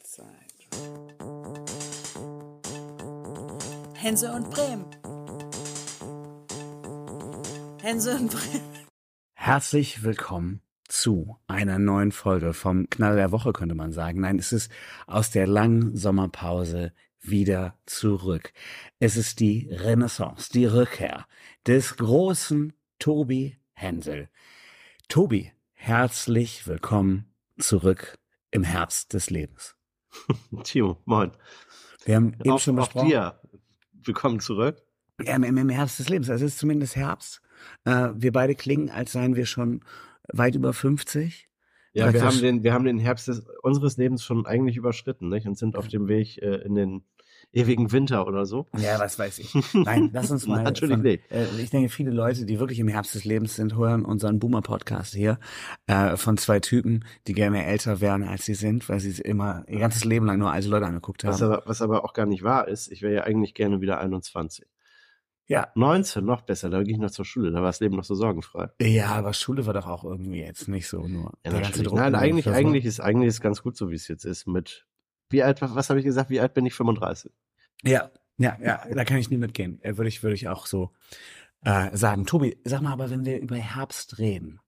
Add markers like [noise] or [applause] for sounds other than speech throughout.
Zeit. Hense und Bremen. Hense und Bremen. Herzlich willkommen zu einer neuen Folge vom Knall der Woche, könnte man sagen. Nein, es ist aus der langen Sommerpause wieder zurück. Es ist die Renaissance, die Rückkehr des großen Tobi Hensel. Tobi, herzlich willkommen zurück im Herbst des Lebens. [laughs] Timo, moin. Wir haben eben auch, schon auch besprochen. dir. Willkommen zurück. Ja, im, im Herbst des Lebens. Es ist zumindest Herbst. Äh, wir beide klingen, als seien wir schon weit über 50. Ja, wir haben den, wir haben den Herbst des, unseres Lebens schon eigentlich überschritten, nicht? Und sind auf dem Weg äh, in den ewigen Winter oder so. Ja, was weiß ich. Nein, lass uns [laughs] mal. Natürlich von, nicht. Äh, ich denke, viele Leute, die wirklich im Herbst des Lebens sind, hören unseren Boomer-Podcast hier äh, von zwei Typen, die gerne älter wären, als sie sind, weil sie immer ihr ganzes Leben lang nur alte Leute angeguckt Was haben. aber, was aber auch gar nicht wahr ist, ich wäre ja eigentlich gerne wieder 21. Ja. 19, noch besser, da ging ich noch zur Schule, da war das Leben noch so sorgenfrei. Ja, aber Schule war doch auch irgendwie jetzt nicht so nur. Ja, der ganze. Druck Nein, eigentlich, eigentlich ist, eigentlich ist ganz gut so, wie es jetzt ist mit, wie alt, was habe ich gesagt, wie alt bin ich? 35. Ja, ja, ja, da kann ich nie mitgehen. Äh, Würde ich, würde ich auch so äh, sagen. Tobi, sag mal, aber wenn wir über Herbst reden,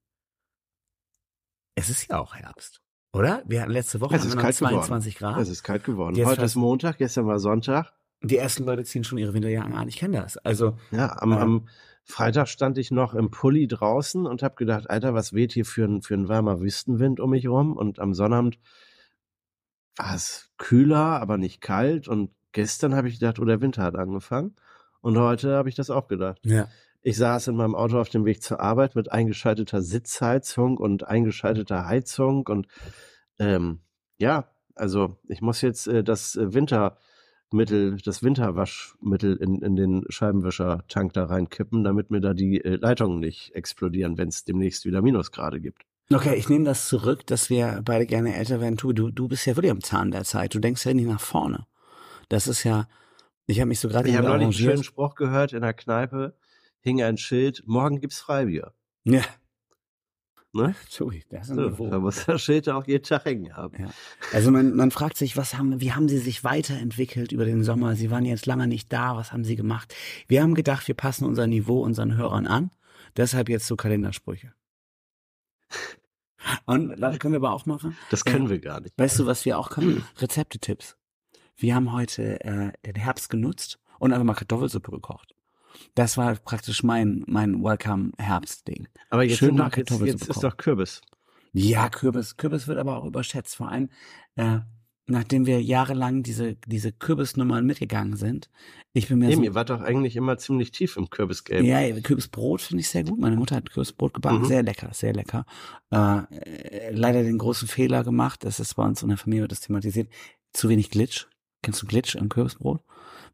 es ist ja auch Herbst, oder? Wir hatten letzte Woche Es ist kalt geworden. 22 Grad. Es ist kalt geworden. Jetzt Heute ist Montag, gestern war Sonntag. Die ersten Leute ziehen schon ihre Winterjacken an. Ich kenne das. Also, Ja, am, Ja. am Freitag stand ich noch im Pulli draußen und habe gedacht, Alter, was weht hier für ein, für ein warmer Wüstenwind um mich rum? Und am Sonnabend war es kühler, aber nicht kalt. Und gestern habe ich gedacht, oh, der Winter hat angefangen. Und heute habe ich das auch gedacht. ja. Ich saß in meinem Auto auf dem Weg zur Arbeit mit eingeschalteter Sitzheizung und eingeschalteter Heizung und ähm, ja, also ich muss jetzt äh, das äh, Wintermittel, das Winterwaschmittel in, in den Scheibenwischertank da reinkippen, damit mir da die äh, Leitungen nicht explodieren, wenn es demnächst wieder Minusgrade gibt. Okay, ich nehme das zurück, dass wir beide gerne älter werden. Du, du, bist ja wirklich am Zahn der Zeit. Du denkst ja nicht nach vorne. Das ist ja, ich habe mich so gerade Ich habe neulich einen schönen. Spruch gehört in der Kneipe, hing ein Schild, morgen gibt's Freibier. Ja. Ne? Tobi, das ist So, da muss das Schild auch jeden Tag hängen haben. Ja. Also man, man fragt sich, was haben, wie haben sie sich weiterentwickelt über den Sommer? Sie waren jetzt lange nicht da, was haben sie gemacht? Wir haben gedacht, wir passen unser Niveau unseren Hörern an. Deshalb jetzt so Kalendersprüche. Und das können wir aber auch machen. Das können wir gar nicht. Weißt du, was wir auch können? [clears throat] Rezeptetipps. Wir haben heute äh, den Herbst genutzt und einfach mal Kartoffelsuppe gekocht. Das war praktisch mein mein Welcome Herbst Ding. Aber jetzt, Schön mal jetzt, jetzt ist doch Kürbis. Ja, Kürbis. Kürbis wird aber auch überschätzt. Vor allem, äh, nachdem wir jahrelang diese, diese Kürbisnummern mitgegangen sind. Ich bin mir Eben, so, ihr wart doch eigentlich immer ziemlich tief im Kürbisgelb. ja, Kürbisbrot finde ich sehr gut. Meine Mutter hat Kürbisbrot gebacken. Mhm. Sehr lecker, sehr lecker. Äh, leider den großen Fehler gemacht. Das ist bei uns in der Familie wird das thematisiert. Zu wenig Glitch. Kennst du Glitch im Kürbisbrot?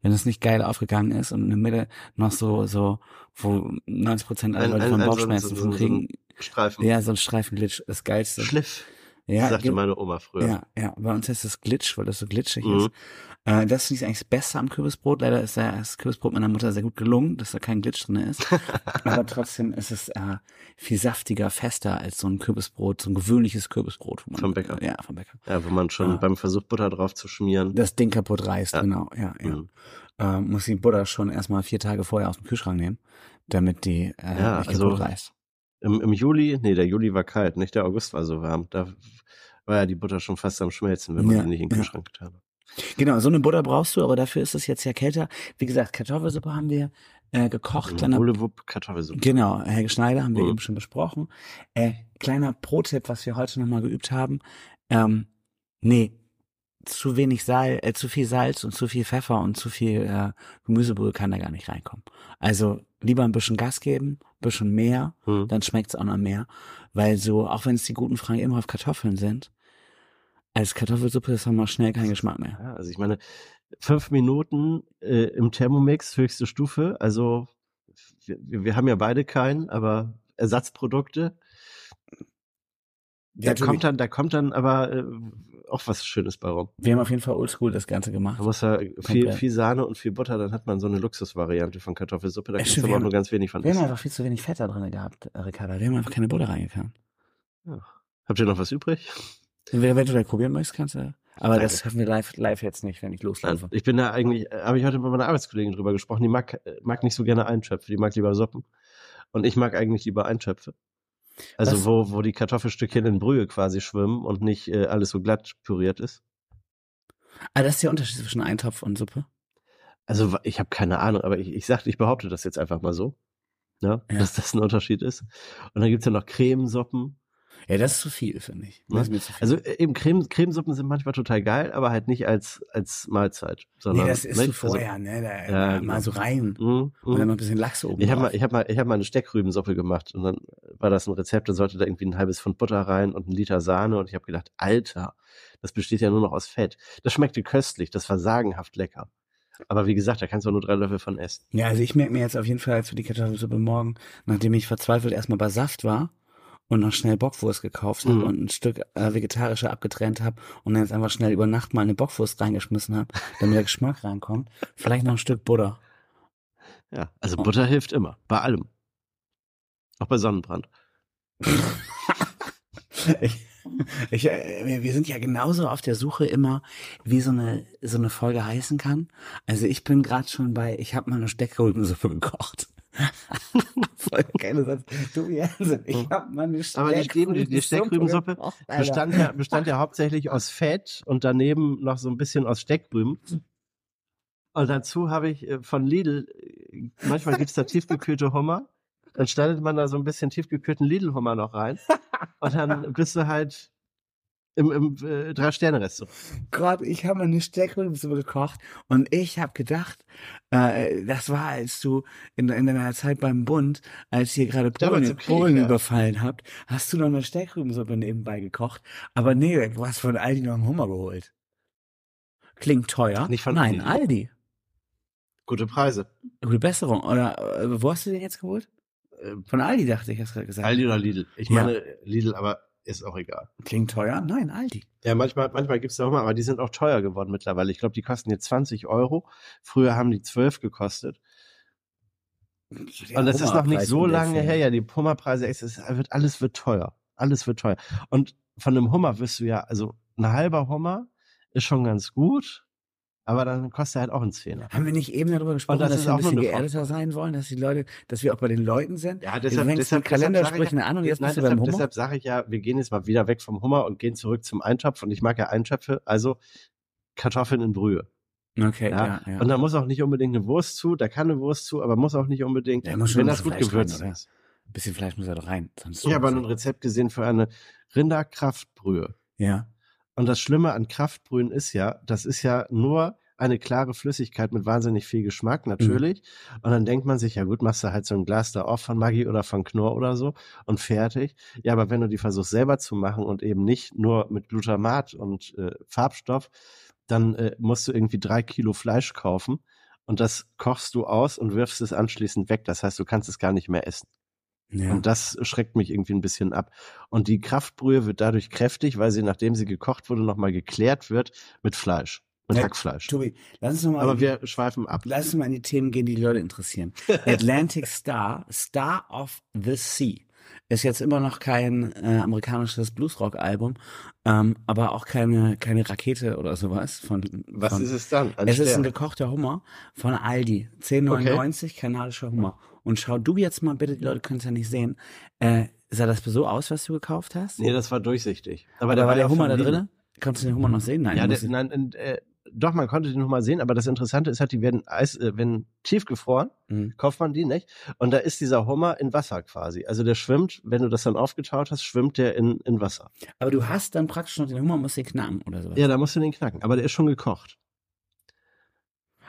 Wenn es nicht geil aufgegangen ist und in der Mitte noch so, so, wo 90 Prozent aller Leute von so Bauchschmerzen so- so- kriegen. Streifen. Ja, so ein Streifen Glitch, das geilste. Schliff, Ja, sagte meine Oma früher. Ja, ja, bei uns heißt es Glitch, weil das so glitschig Mhm. ist. Äh, das finde ich eigentlich das Beste am Kürbisbrot. Leider ist das Kürbisbrot meiner Mutter sehr gut gelungen, dass da kein Glitch drin ist. [laughs] Aber trotzdem ist es äh, viel saftiger, fester als so ein Kürbisbrot, so ein gewöhnliches Kürbisbrot. man- Vom Bäcker. Ja, vom Bäcker. Ja, wo man schon beim Versuch, Butter drauf zu schmieren. Das Ding kaputt reißt, Ja. genau. Ja, ja. Mhm. Äh, muss die Butter schon erstmal vier Tage vorher aus dem Kühlschrank nehmen, damit die äh, Ja, nicht also- kaputt reißt. Im, Im Juli, nee, der Juli war kalt, nicht der August war so warm. Da war ja die Butter schon fast am Schmelzen, wenn man Ja, die nicht in den ja. Kühlschrank getan hat. Genau, so eine Butter brauchst du, aber dafür ist es jetzt ja kälter. Wie gesagt, Kartoffelsuppe haben wir äh, gekocht. Hab- Olewupp Kartoffelsuppe. Genau, Herr Schneider haben wir Mhm. eben schon besprochen. Äh, kleiner Pro-Tipp, was wir heute nochmal geübt haben. Ähm, nee, zu wenig Salz, äh, zu viel Salz und zu viel Pfeffer und zu viel äh, Gemüsebrühe kann da gar nicht reinkommen. Also lieber ein bisschen Gas geben, bisschen mehr, Mhm. dann schmeckt's auch noch mehr. Weil so, auch wenn es die guten Fragen immer auf Kartoffeln sind, als Kartoffelsuppe ist haben wir schnell keinen Geschmack mehr. Ja, also ich meine, fünf Minuten äh, im Thermomix, höchste Stufe. Also wir, wir haben ja beide keinen, aber Ersatzprodukte. Da Ja, kommt dann, da kommt dann aber äh, auch was Schönes bei rum. Wir haben auf jeden Fall oldschool das Ganze gemacht. Man muss ja viel, viel Sahne und viel Butter, dann hat man so eine Luxusvariante von Kartoffelsuppe. Da Ja, du wir aber auch nur ganz wenig von Wir haben einfach viel zu wenig Fett da drin gehabt, äh, Ricarda. Wir haben einfach keine Butter reingetan. Habt ihr noch was übrig? Wenn wenn du da probieren möchtest, kannst du. Aber Danke. das hören wir live, live jetzt nicht, wenn ich loslaufe. Ich bin da eigentlich, äh, habe ich heute mit meiner Arbeitskollegin drüber gesprochen, die mag, äh, mag nicht so gerne Eintöpfe, die mag lieber Suppen. Und ich mag eigentlich lieber Eintöpfe. Also wo, wo die Kartoffelstückchen in Brühe quasi schwimmen und nicht äh, alles so glatt püriert ist. Ah, das ist der Unterschied zwischen Eintopf und Suppe? Also ich habe keine Ahnung, aber ich, ich sagte, ich behaupte das jetzt einfach mal so. Ne? Ja. Dass das ein Unterschied ist. Und dann gibt's ja noch Cremesuppen. Ja, das ist zu viel, finde ich. Ne? Ist viel. Also äh, eben Creme, Cremesuppen sind manchmal total geil, aber halt nicht als, als Mahlzeit. Sondern, nee, das isst ne? du vorher, ne? Da, Ja, da genau. mal so rein. Also, mm, Und mm. dann noch ein bisschen Lachs oben Ich habe mal, ich habe mal, ich habe mal eine Steckrübensuppe gemacht und dann war das ein Rezept, da sollte da irgendwie ein halbes Pfund Butter rein und ein Liter Sahne und ich habe gedacht, Alter, das besteht ja nur noch aus Fett. Das schmeckte köstlich, das war sagenhaft lecker. Aber wie gesagt, da kannst du auch nur drei Löffel von essen. Ja, also ich merke mir jetzt auf jeden Fall für die Kartoffelsuppe morgen, nachdem ich verzweifelt erstmal bei Saft war und noch schnell Bockwurst gekauft habe Mhm. und ein Stück äh, vegetarische abgetrennt habe und dann jetzt einfach schnell über Nacht mal eine Bockwurst reingeschmissen habe, damit der Geschmack reinkommt. Vielleicht noch ein Stück Butter. Ja, also Oh. Butter hilft immer, bei allem. Auch bei Sonnenbrand. [laughs] Ich, ich, äh, wir- wir sind ja genauso auf der Suche immer, wie so eine so eine Folge heißen kann. Also ich bin gerade schon bei, ich habe mal eine Steckrübensuppe gekocht. [laughs] Voll geile Satz. Du, Jensen, ich habe mal eine Aber die, die, die Steckrübensuppe bestand ja, bestand ja hauptsächlich aus Fett und daneben noch so ein bisschen aus Steckrüben. Und dazu habe ich äh, von Lidl, äh, manchmal gibt's da tiefgekühlte Hummer. Dann schneidet man da so ein bisschen tiefgekühlten Lidl-Hummer noch rein. [laughs] Und dann bist du halt im, im äh, Drei-Sterne-Restaurant. Gott, ich habe mal eine Steckrübensuppe gekocht und ich habe gedacht, äh, das war, als du in, in deiner Zeit beim Bund, als ihr gerade Polen, Polen ja. überfallen habt, hast du noch eine Steckrübensuppe nebenbei gekocht. Aber nee, du hast von Aldi noch einen Hummer geholt. Klingt teuer. Nicht von Nein, Aldi. Aldi. Gute Preise. Gute Besserung. Oder äh, wo hast du den jetzt geholt? Äh, Von Aldi, dachte ich, hast du gerade gesagt. Aldi oder Lidl? Ich Ja. meine Lidl, aber ist auch egal. Klingt teuer? Nein, Aldi. Ja, manchmal, manchmal gibt's da Hummer, aber die sind auch teuer geworden mittlerweile. Ich glaube, die kosten jetzt 20 Euro. Früher haben die 12 gekostet. Und das ist noch nicht so lange her. Ja, die Hummerpreise, es ist, wird, alles wird teuer. Alles wird teuer. Und von einem Hummer wirst du ja, also ein halber Hummer ist schon ganz gut, aber dann kostet er halt auch ein Zehner. Haben wir nicht eben darüber gesprochen, das dass wir ein bisschen geerdeter sein wollen, dass die Leute, dass wir auch bei den Leuten sind? Ja, du fängst mit Kalendersprüchen an und jetzt nein, bist du deshalb, beim Hummer? deshalb sage ich ja, wir gehen jetzt mal wieder weg vom Hummer und gehen zurück zum Eintopf. Und ich mag ja Eintöpfe, also Kartoffeln in Brühe. Okay, Ja, ja, ja. Und da muss auch nicht unbedingt eine Wurst zu, da kann eine Wurst zu, aber muss auch nicht unbedingt, Ja, muss wenn das gut Fleisch gewürzt ist. Ein bisschen Fleisch muss ja doch rein. Sonst Ich habe ein Rezept gesehen für eine Rinderkraftbrühe. Ja. Und das Schlimme an Kraftbrühen ist ja, das ist ja nur eine klare Flüssigkeit mit wahnsinnig viel Geschmack, natürlich. Und dann denkt man sich, ja gut, machst du halt so ein Glas da auf von Maggi oder von Knorr oder so und fertig. Ja, aber wenn du die versuchst selber zu machen und eben nicht nur mit Glutamat und äh, Farbstoff, dann äh, musst du irgendwie drei Kilo Fleisch kaufen und das kochst du aus und wirfst es anschließend weg. Das heißt, du kannst es gar nicht mehr essen. Ja. Und das schreckt mich irgendwie ein bisschen ab. Und die Kraftbrühe wird dadurch kräftig, weil sie, nachdem sie gekocht wurde, nochmal geklärt wird mit Fleisch, mit Ja, Hackfleisch. Tobi, lass uns nochmal Aber wir schweifen ab. lass uns mal in die Themen gehen, die die Leute interessieren. [laughs] Atlantic Star, Star of the Sea, ist jetzt immer noch kein äh, amerikanisches Bluesrock-Album, ähm, aber auch keine keine Rakete oder sowas von. Was von, ist es dann? Ein es ist ein Stern. gekochter Hummer von Aldi, 10,99 kanadischer Hummer. Und schau du jetzt mal bitte, die Leute können es ja nicht sehen. Äh, sah das so aus, was du gekauft hast? Nee, das war durchsichtig. Aber, Aber war der Hummer da drin? Kannst du den Hummer noch sehen? Nein. Ja, der, nein, äh, doch, man konnte den Hummer sehen, aber das Interessante ist halt, die werden Eis, äh, wenn tiefgefroren, Mhm. kauft man die, nicht? Und da ist dieser Hummer in Wasser quasi. Also der schwimmt, wenn du das dann aufgetaut hast, schwimmt der in, in Wasser. Aber du hast dann praktisch noch den Hummer, musst den knacken oder sowas. Ja, da musst du den knacken. Aber der ist schon gekocht.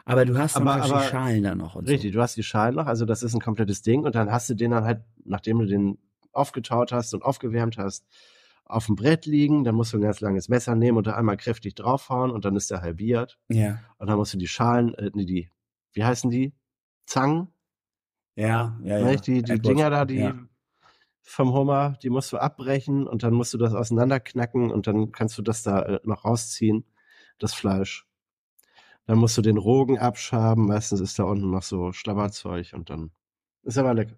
Aber du hast Aber- aber- die Schalen da noch Richtig, du hast die Schalen noch, also das ist ein komplettes Ding und dann hast du den dann halt, nachdem du den aufgetaut hast und aufgewärmt hast, auf dem Brett liegen, dann musst du ein ganz langes Messer nehmen und da einmal kräftig draufhauen und dann ist der halbiert. Ja. und dann musst du die Schalen, äh, nee, die, wie heißen die? Zangen, Ja, ja, ja. Die, die Edward. Dinger da, die Ja. vom Hummer, die musst du abbrechen und dann musst du das auseinanderknacken und dann kannst du das da äh, noch rausziehen, das Fleisch. Dann musst du den Rogen abschaben, meistens ist da unten noch so Schlabberzeug und dann ist aber lecker.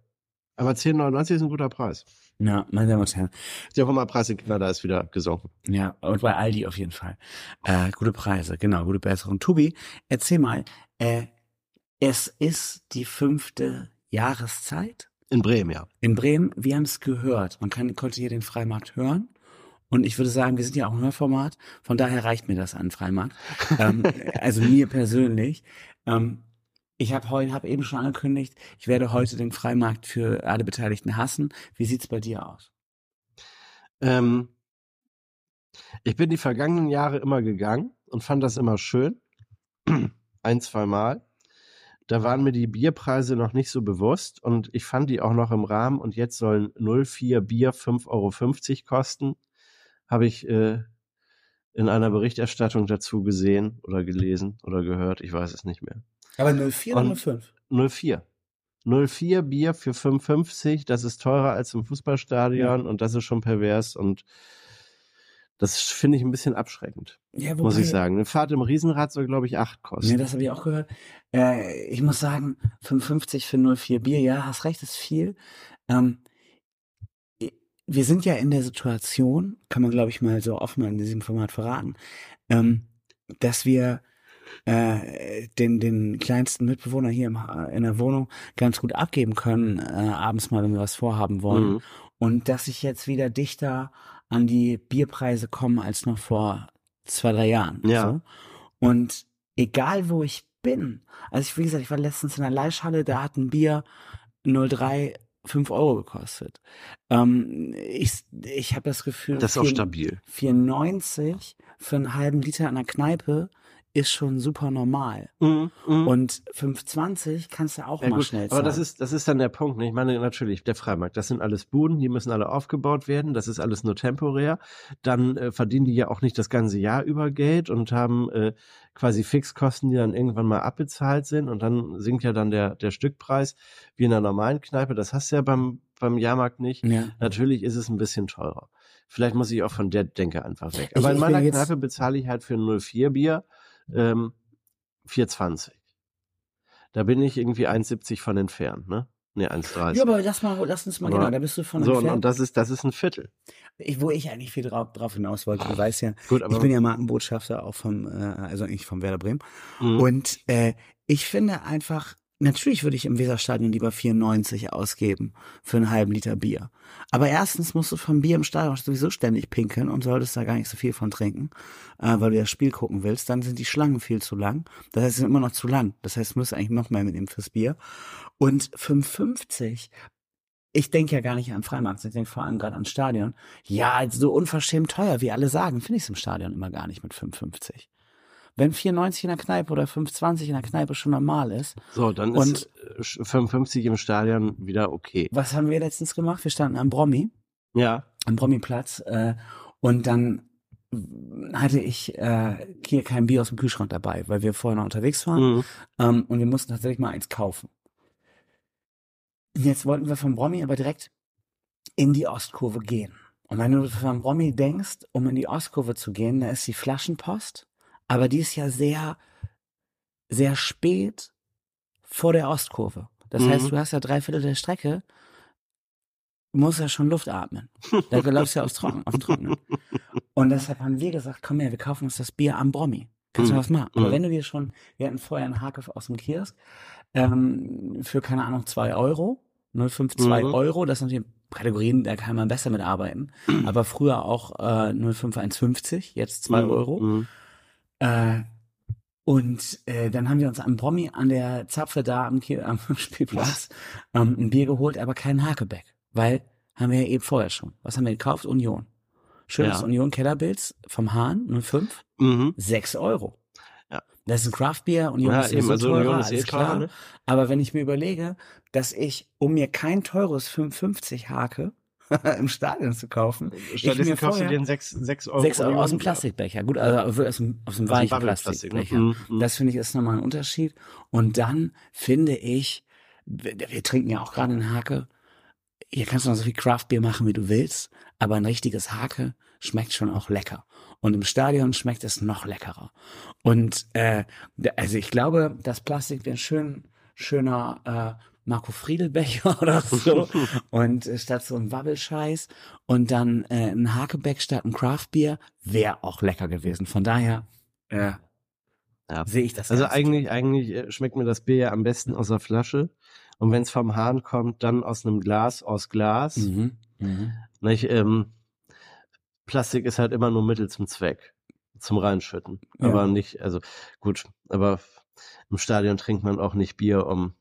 Aber 10,99 ist ein guter Preis. Ja, meine Damen und Herren. Der Hummerpreis in Kanada ist wieder gesunken. Ja, und bei Aldi auf jeden Fall. Äh, gute Preise, genau, gute Besserung. Tobi, erzähl mal, äh, es ist die fünfte Jahreszeit In Bremen, ja. in Bremen. Wir haben es gehört. Man kann, konnte hier den Freimarkt hören. Und ich würde sagen, wir sind ja auch ein Hörformat. Von daher reicht mir das an Freimarkt. ähm, [laughs] also mir persönlich. Ähm, ich habe heute, eben schon angekündigt, ich werde heute den Freimarkt für alle Beteiligten hassen. Wie sieht's bei dir aus? Ähm, ich bin die vergangenen Jahre immer gegangen und fand das immer schön. [clears throat] Ein, zwei Mal. Da waren mir die Bierpreise noch nicht so bewusst und ich fand die auch noch im Rahmen und jetzt sollen 04 Bier 5,50 Euro kosten. Habe ich äh, in einer Berichterstattung dazu gesehen oder gelesen oder gehört, ich weiß es nicht mehr. Aber 04 Und- oder 05? 04. 04 Bier für 5,50, das ist teurer als im Fußballstadion und das ist schon pervers und das finde ich ein bisschen abschreckend, Ja, muss ich sagen. Eine Fahrt im Riesenrad soll, glaube ich, 8 kosten. Nee, das habe ich auch gehört. Äh, ich muss sagen, 55 für 04 Bier, ja, hast recht, ist viel. Ähm, wir sind ja in der Situation, kann man glaube ich mal so offen in diesem Format verraten, ähm, dass wir äh, den, den kleinsten Mitbewohner hier im, in der Wohnung ganz gut abgeben können, äh, abends mal, wenn wir was vorhaben wollen. Mhm. Und dass ich jetzt wieder dichter an die Bierpreise komme als noch vor zwei, drei Jahren. Ja. So. Und egal wo ich bin, also ich, wie gesagt, ich war letztens in der Leihschale, da hat ein Bier 03 5 Euro gekostet. Ähm, ich ich habe das Gefühl, Das ist auch vier- stabil. 4,90 für einen halben Liter an der Kneipe ist schon super normal. Mhm. Mhm. Und 5,20 kannst du auch Ja, mal gut, schnell aber das zahlen. ist, das ist dann der Punkt. Ne? Ich meine, natürlich, der Freimarkt, das sind alles Buden, die müssen alle aufgebaut werden, das ist alles nur temporär. Dann äh, verdienen die ja auch nicht das ganze Jahr über Geld und haben äh, quasi Fixkosten, die dann irgendwann mal abbezahlt sind und dann sinkt ja dann der, der Stückpreis wie in einer normalen Kneipe. Das hast du ja beim, beim Jahrmarkt nicht. ja. Natürlich ist es ein bisschen teurer. Vielleicht muss ich auch von der Denke einfach weg. Ich- Aber in ich meiner bin jetzt- Kneipe bezahle ich halt für ein 04 Bier ähm, 4,20. Da bin ich irgendwie 1,70 von entfernt, ne? Ne, 1,30. ja, aber lass mal, lass uns mal, Aber- genau, da bist du von so, und, entfernt. und das ist, das ist ein Viertel. ich, wo ich eigentlich viel drauf, drauf hinaus wollte, du weißt ja, Gut, aber ich bin ja Markenbotschafter auch vom, äh, also eigentlich vom Werder Bremen. Mhm. Und äh, ich finde einfach, natürlich würde ich im Weserstadion lieber 94 ausgeben für einen halben Liter Bier. Aber erstens musst du vom Bier im Stadion sowieso ständig pinkeln und solltest da gar nicht so viel von trinken, äh, weil du das Spiel gucken willst. Dann sind die Schlangen viel zu lang. Das heißt, sie sind immer noch zu lang. Das heißt, du musst eigentlich noch mehr mitnehmen fürs Bier. Und 5,50 ich denke ja gar nicht an Freimarkt, ich denke vor allem gerade an Stadion. Ja, so unverschämt teuer, wie alle sagen, finde ich es im Stadion immer gar nicht mit 5,50. Wenn 4,90 in der Kneipe oder 5,20 in der Kneipe schon normal ist, so, dann und- ist äh, 55 im Stadion wieder okay. was haben wir letztens gemacht? Wir standen am Brommi, Ja. am Brommiplatz, äh, und dann hatte ich äh, hier kein Bier aus dem Kühlschrank dabei, weil wir vorher noch unterwegs waren. Mhm. Ähm, und wir mussten tatsächlich mal eins kaufen. Jetzt wollten wir vom Brommi aber direkt in die Ostkurve gehen. Und wenn du vom Brommi denkst, um in die Ostkurve zu gehen, da ist die Flaschenpost, aber die ist ja sehr, sehr spät vor der Ostkurve. Das Mhm. heißt, du hast ja drei Viertel der Strecke, du musst ja schon Luft atmen. Da läufst du ja aufs Trocken, auf den Trockenen. Und deshalb haben wir gesagt, komm her, wir kaufen uns das Bier am Brommi. Kannst du Mhm. was machen? Aber Mhm. wenn du dir schon, wir hatten vorher einen Hake aus dem Kiosk, ähm, für, keine Ahnung, zwei Euro, 052 Mhm. Euro, das sind die Kategorien, da kann man besser mitarbeiten. [clears throat] Aber früher auch äh, 05150, jetzt zwei Mhm. Euro. Mhm. Äh, und äh, dann haben wir uns am Brommi an der Zapfe da am, am [laughs] Spielplatz ähm, ein Bier geholt, aber keinen Hakeback. Weil haben wir ja eben vorher schon. Was haben wir gekauft? Union. Schönes Ja. Union Kellerbilz vom Hahn 05. Mhm. 6 Euro. Ja. Das ist ein Craftbier, Union Ja, ist eben, so also teurer, Union ist eh teurer, klar. ne? Aber wenn ich mir überlege, dass ich, um mir kein teures 55 Hake [laughs] im Stadion zu kaufen, ich Stattdessen mir kaufst du dir 6, 6 Euro. 6 Euro aus dem Plastikbecher. Gut, also aus dem, aus dem Aus dem weichen ne? Plastikbecher. Mhm, mhm. Das finde ich ist nochmal ein Unterschied. Und dann finde ich, wir, wir trinken ja auch gerade einen Hake. Hier kannst du noch so viel Craftbier machen, wie du willst, aber ein richtiges Hake schmeckt schon auch lecker. Und im Stadion schmeckt es noch leckerer. Und äh, also ich glaube, das Plastik wäre ein schön, schöner äh, Marco Friedelbecher [laughs] oder so [laughs] und äh, statt so einem Wabbelscheiß und dann äh, ein Hakebeck statt ein Craftbier wäre auch lecker gewesen. Von daher äh, Ja. sehe ich das. Also eigentlich, eigentlich äh, schmeckt mir das Bier ja am besten aus der Flasche. Und wenn es vom Hahn kommt, dann aus einem Glas, aus Glas. Mhm. Mhm. Nicht, ähm, Plastik ist halt immer nur Mittel zum Zweck. Zum Reinschütten. Ja. Aber nicht, also gut, aber im Stadion trinkt man auch nicht Bier um,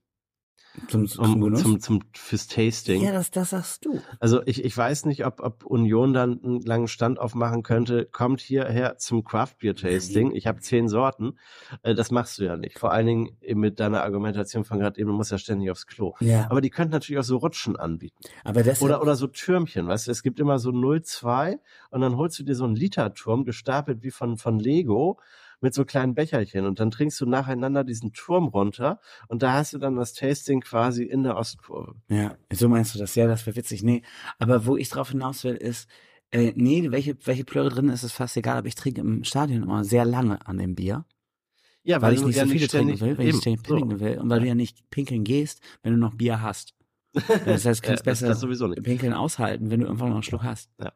Zum, zum um zum, zum, fürs Tasting. ja, das, das sagst du. Also ich, ich weiß nicht, ob, ob Union dann einen langen Stand aufmachen könnte. Kommt hierher zum Craft Beer Tasting. Ich habe zehn Sorten. Äh, Das machst du ja nicht. Vor allen Dingen eben mit deiner Argumentation von gerade eben, du musst ja ständig aufs Klo. Ja, Aber die könnten natürlich auch so Rutschen anbieten. aber das Oder, oder so Türmchen, weißt du, es gibt immer so 0,2 und dann holst du dir so einen Literturm, gestapelt wie von, von Lego, mit so kleinen Becherchen und dann trinkst du nacheinander diesen Turm runter und da hast du dann das Tasting quasi in der Ostkurve. Ja, so meinst du das? Ja, das wäre witzig. Nee, aber wo ich drauf hinaus will, ist, äh, nee, welche, welche Plöre drin ist, ist fast egal, aber ich trinke im Stadion immer sehr lange an dem Bier, Ja, weil ich du nicht ja so viele trinken will, weil ich ständig so. pinkeln will und weil du ja nicht pinkeln gehst, wenn du noch Bier hast. [laughs] Das heißt, du Ja, kannst das- besser das sowieso nicht. pinkeln aushalten, wenn du irgendwann noch einen Schluck hast. Ja.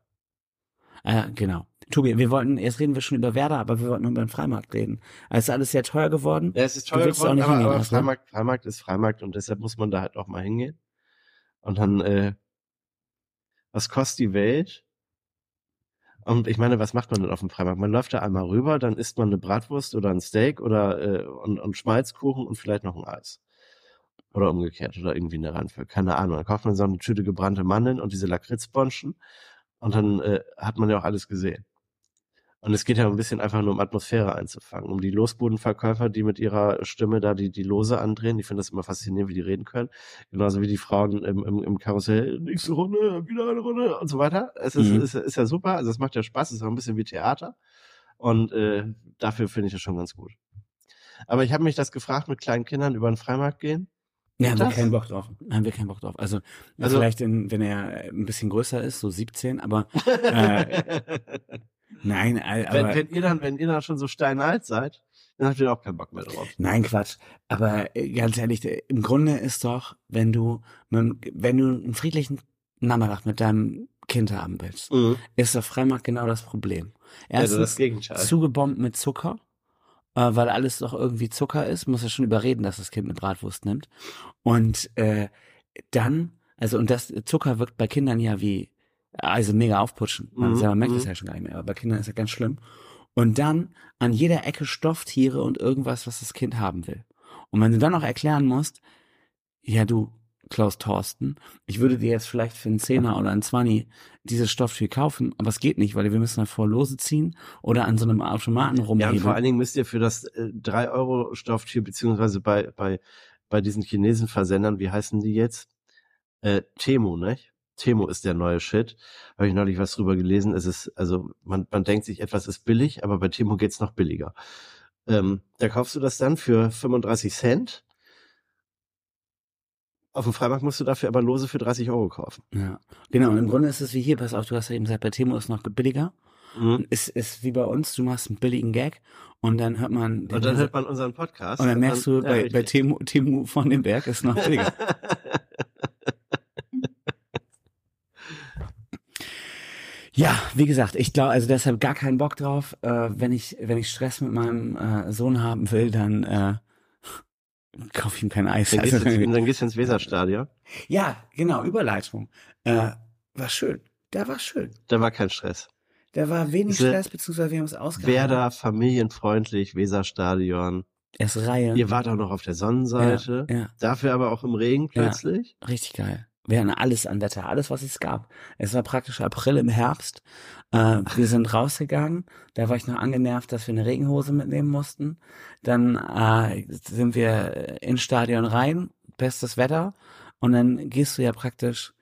Äh, genau. Tobi, wir wollten, jetzt reden wir schon über Werder, aber wir wollten über den Freimarkt reden. Also ist alles sehr teuer geworden. Ja, es ist teuer geworden, aber, hingehen, aber ne? Freimarkt, Freimarkt ist Freimarkt und deshalb muss man da halt auch mal hingehen. Und dann, äh, was kostet die Welt? Und ich meine, was macht man denn auf dem Freimarkt? Man läuft da einmal rüber, dann isst man eine Bratwurst oder ein Steak oder äh, und, und Schmalzkuchen und vielleicht noch ein Eis. Oder umgekehrt oder irgendwie eine Randvoll. Keine Ahnung. Dann kauft man so eine Tüte gebrannte Mandeln und diese Lakritzbonschen und dann äh, hat man ja auch alles gesehen. Und es geht ja ein bisschen einfach nur um Atmosphäre einzufangen, um die Losbudenverkäufer, die mit ihrer Stimme da die, die Lose andrehen. Ich finde das immer faszinierend, wie die reden können. Genauso wie die Frauen im, im, im Karussell, nächste Runde, wieder eine Runde und so weiter. Es ist, Mhm. ist, ist ja super, also es macht ja Spaß, es ist auch ein bisschen wie Theater. Und äh, dafür finde ich das schon ganz gut. Aber ich habe mich das gefragt, mit kleinen Kindern über den Freimarkt gehen. Ja, haben wir das? keinen Bock drauf. Haben wir keinen Bock drauf. Also, Also- vielleicht, in, wenn er ein bisschen größer ist, so 17, aber [laughs] Äh, nein, äh, wenn, aber wenn ihr dann, wenn ihr dann schon so steinalt seid, dann habt ihr auch keinen Bock mehr drauf. nein, Quatsch. Aber äh, ganz ehrlich, äh, im Grunde ist doch, wenn du, mit- wenn du einen friedlichen Nachmittag mit deinem Kind haben willst, Mhm. ist der Freimarkt genau das Problem. Also das Erstens Gegenteil. zugebombt mit Zucker, äh, weil alles doch irgendwie Zucker ist, muss er schon überreden, dass das Kind eine Bratwurst nimmt. Und äh, dann, also und das Zucker wirkt bei Kindern ja wie, also mega aufputschen. Man Mhm, selber merkt mhm. das ja schon gar nicht mehr, aber bei Kindern ist ja ganz schlimm. Und dann an jeder Ecke Stofftiere und irgendwas, was das Kind haben will. Und wenn du dann noch erklären musst, ja du, Klaus Thorsten, ich würde dir jetzt vielleicht für einen Zehner oder einen Zwanni dieses Stofftier kaufen, aber es geht nicht, weil wir müssen davor Lose ziehen oder an so einem Automaten Ja, und vor allen Dingen müsst ihr für das äh, 3-Euro-Stofftier, beziehungsweise bei, bei, bei diesen Chinesen-Versendern, wie heißen die jetzt? Äh, Temo, nicht? Temo ist der neue Shit. Habe ich neulich was drüber gelesen. Es ist, also man, man denkt sich, etwas ist billig, aber bei Temo geht's noch billiger. Ähm, da kaufst du das dann für 35 Cent. Auf dem Freimarkt musst du dafür aber Lose für 30 Euro kaufen. Ja, genau. Und im Grunde ist es wie hier, pass auf, du hast ja eben gesagt, bei Temo ist noch billiger. Mhm. Es ist wie bei uns, du machst einen billigen Gag und dann hört man, Und dann hört man unseren Podcast. und dann merkst du, ja, bei, bei. Temo, Temo von den Berg ist noch billiger. [laughs] Ja, wie gesagt, ich glaube, also deshalb gar keinen Bock drauf. Äh, wenn ich, wenn ich Stress mit meinem äh, Sohn haben will, dann äh, kauf ich ihm kein Eis. Dann gehst, Also, du, ins- dann gehst du ins Weserstadion. ja, genau, Überleitung. Äh, war schön. Der war schön. Da war kein Stress. Der war wenig Diese Stress, beziehungsweise wir haben es ausgehalten. Werder, familienfreundlich, Weserstadion. Erste Reihe. Ihr wart auch noch auf der Sonnenseite. Ja, ja, Dafür aber auch im Regen plötzlich. richtig geil. Wir hatten alles an Wetter, alles, was es gab. Es war praktisch April im Herbst. Äh, wir sind rausgegangen. Da war ich noch angenervt, dass wir eine Regenhose mitnehmen mussten. Dann äh, sind wir ins Stadion rein, bestes Wetter. Und dann gehst du ja praktisch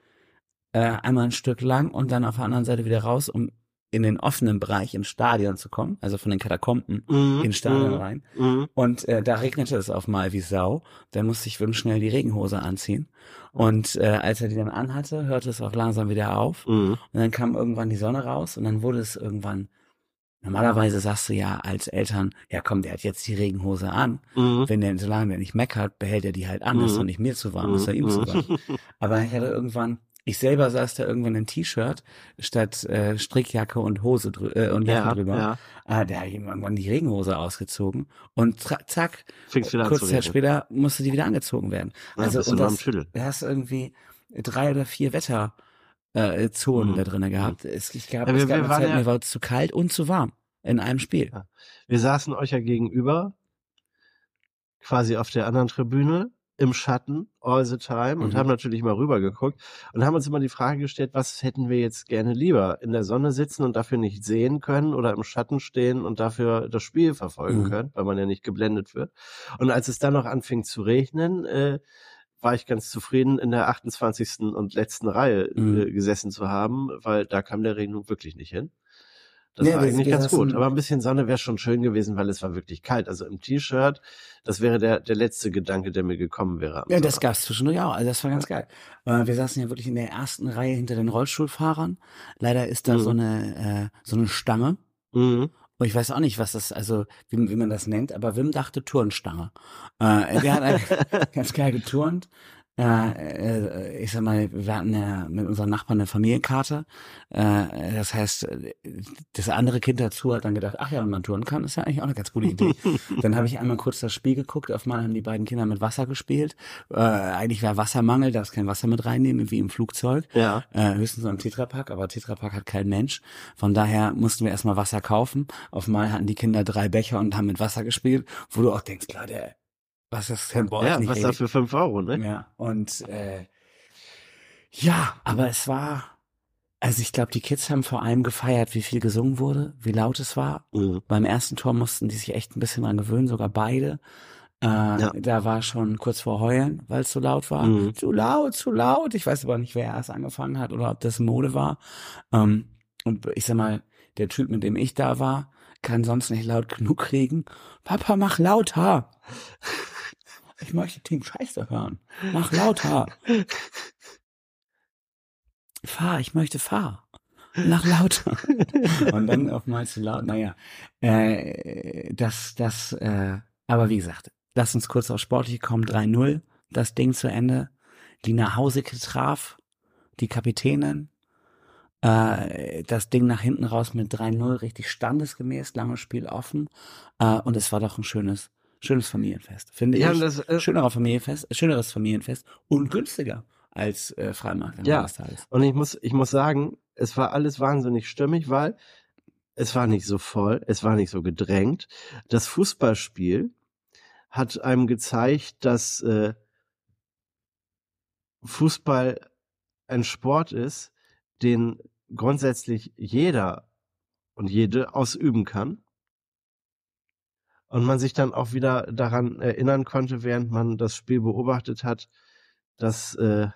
äh, einmal ein Stück lang und dann auf der anderen Seite wieder raus, um in den offenen Bereich ins Stadion zu kommen, also von den Katakomben Mhm, ins Stadion mhm, rein. mhm. Und äh, da regnete es auf mal wie Sau. Da musste ich wirklich schnell die Regenhose anziehen. Und äh, als er die dann anhatte, hörte es auch langsam wieder auf. Mhm. Und dann kam irgendwann die Sonne raus und dann wurde es irgendwann Normalerweise sagst du ja als Eltern, ja komm, der hat jetzt die Regenhose an. Mhm. Wenn der, solange der nicht meckert, behält er die halt an. Das ist Mhm. doch nicht mir zu warm, das ist doch ihm Mhm. zu warm. [laughs] Aber ich hatte irgendwann, ich selber saß da irgendwann in T-Shirt statt äh, Strickjacke und Hose äh, und Jacke Ja, drüber. ja. Ah, der hat ihm irgendwann die Regenhose ausgezogen und zack, kurz Zeit später musste die wieder angezogen werden. Ja, Also und das, hast irgendwie drei oder vier Wetter äh, Zonen Mhm. da drinne gehabt. Es, ich gab, Ja, wir- es gab wir Zeit, ja- mir war es zu kalt und zu warm in einem Spiel. Wir saßen euch ja gegenüber, quasi auf der anderen Tribüne, im Schatten, all the time, und Mhm. haben natürlich mal rübergeguckt und haben uns immer die Frage gestellt, was hätten wir jetzt gerne lieber? In der Sonne sitzen und dafür nicht sehen können oder im Schatten stehen und dafür das Spiel verfolgen Mhm. können, weil man ja nicht geblendet wird. Und als es dann noch anfing zu regnen, äh, war ich ganz zufrieden, in der 28. und letzten Reihe Mhm. äh, gesessen zu haben, weil da kam der Regen nun wirklich nicht hin. Das Ja, war eigentlich ganz gut. Aber ein bisschen Sonne wäre schon schön gewesen, weil es war wirklich kalt. Also im T-Shirt, das wäre der, der letzte Gedanke, der mir gekommen wäre. Ja, das Sonntag. gab's zwischendurch auch. Also das war ganz geil. Äh, wir saßen ja wirklich in der ersten Reihe hinter den Rollstuhlfahrern. Leider ist da Mhm. so eine äh, so eine Stange. Mhm. Und ich weiß auch nicht, was das, also wie, wie man das nennt, aber Wim dachte Turnstange. Äh, der hat [laughs] [laughs] ganz geil geturnt. Äh, äh, ich sag mal, wir hatten ja mit unseren Nachbarn eine Familienkarte. Äh, das heißt, das andere Kind dazu hat dann gedacht, ach ja, wenn man turnen kann, ist ja eigentlich auch eine ganz gute Idee. [laughs] dann habe ich einmal kurz das Spiel geguckt. Auf einmal haben die beiden Kinder mit Wasser gespielt. Äh, eigentlich war Wassermangel, darfst kein Wasser mit reinnehmen, wie im Flugzeug. Ja. Höchstens so ein Tetrapack, aber Tetrapack hat kein Mensch. Von daher mussten wir erstmal Wasser kaufen. Auf einmal hatten die Kinder drei Becher und haben mit Wasser gespielt, wo du auch denkst, klar, der, was ist denn bei Ja, nicht was da richtig? für fünf Euro, ne? Ja, und äh, ja, aber es war, also ich glaube, die Kids haben vor allem gefeiert, wie viel gesungen wurde, wie laut es war. Mhm. Beim ersten Tor mussten die sich echt ein bisschen dran gewöhnen, sogar beide. Äh, Ja. Da war schon kurz vor Heulen, weil es so laut war. Mhm. Zu laut, zu laut. Ich weiß aber nicht, wer erst angefangen hat oder ob das Mode war. Ähm, und ich sag mal, der Typ, mit dem ich da war, kann sonst nicht laut genug kriegen. Papa, mach lauter. Ich möchte Team Scheiße hören. Mach lauter. Fahr, ich möchte fahr. Mach lauter. [laughs] Und dann auf mal zu laut. Naja, äh, das, das, äh, aber wie gesagt, lass uns kurz auf Sportliche kommen. 3-0, das Ding zu Ende. Die nach Hause traf, die Kapitänin. Äh, das Ding nach hinten raus mit 3-0, richtig standesgemäß, langes Spiel offen. Äh, und es war doch ein schönes, schönes Familienfest, finde Ja, ich. das, äh, Schönerer Familienfest, schöneres Familienfest und günstiger als äh, Freimarkt am Ja. Des Tages. Und ich muss, ich muss sagen, es war alles wahnsinnig stimmig, weil es war nicht so voll, es war nicht so gedrängt. Das Fußballspiel hat einem gezeigt, dass äh, Fußball ein Sport ist, den grundsätzlich jeder und jede ausüben kann. Und man sich dann auch wieder daran erinnern konnte, während man das Spiel beobachtet hat, dass äh,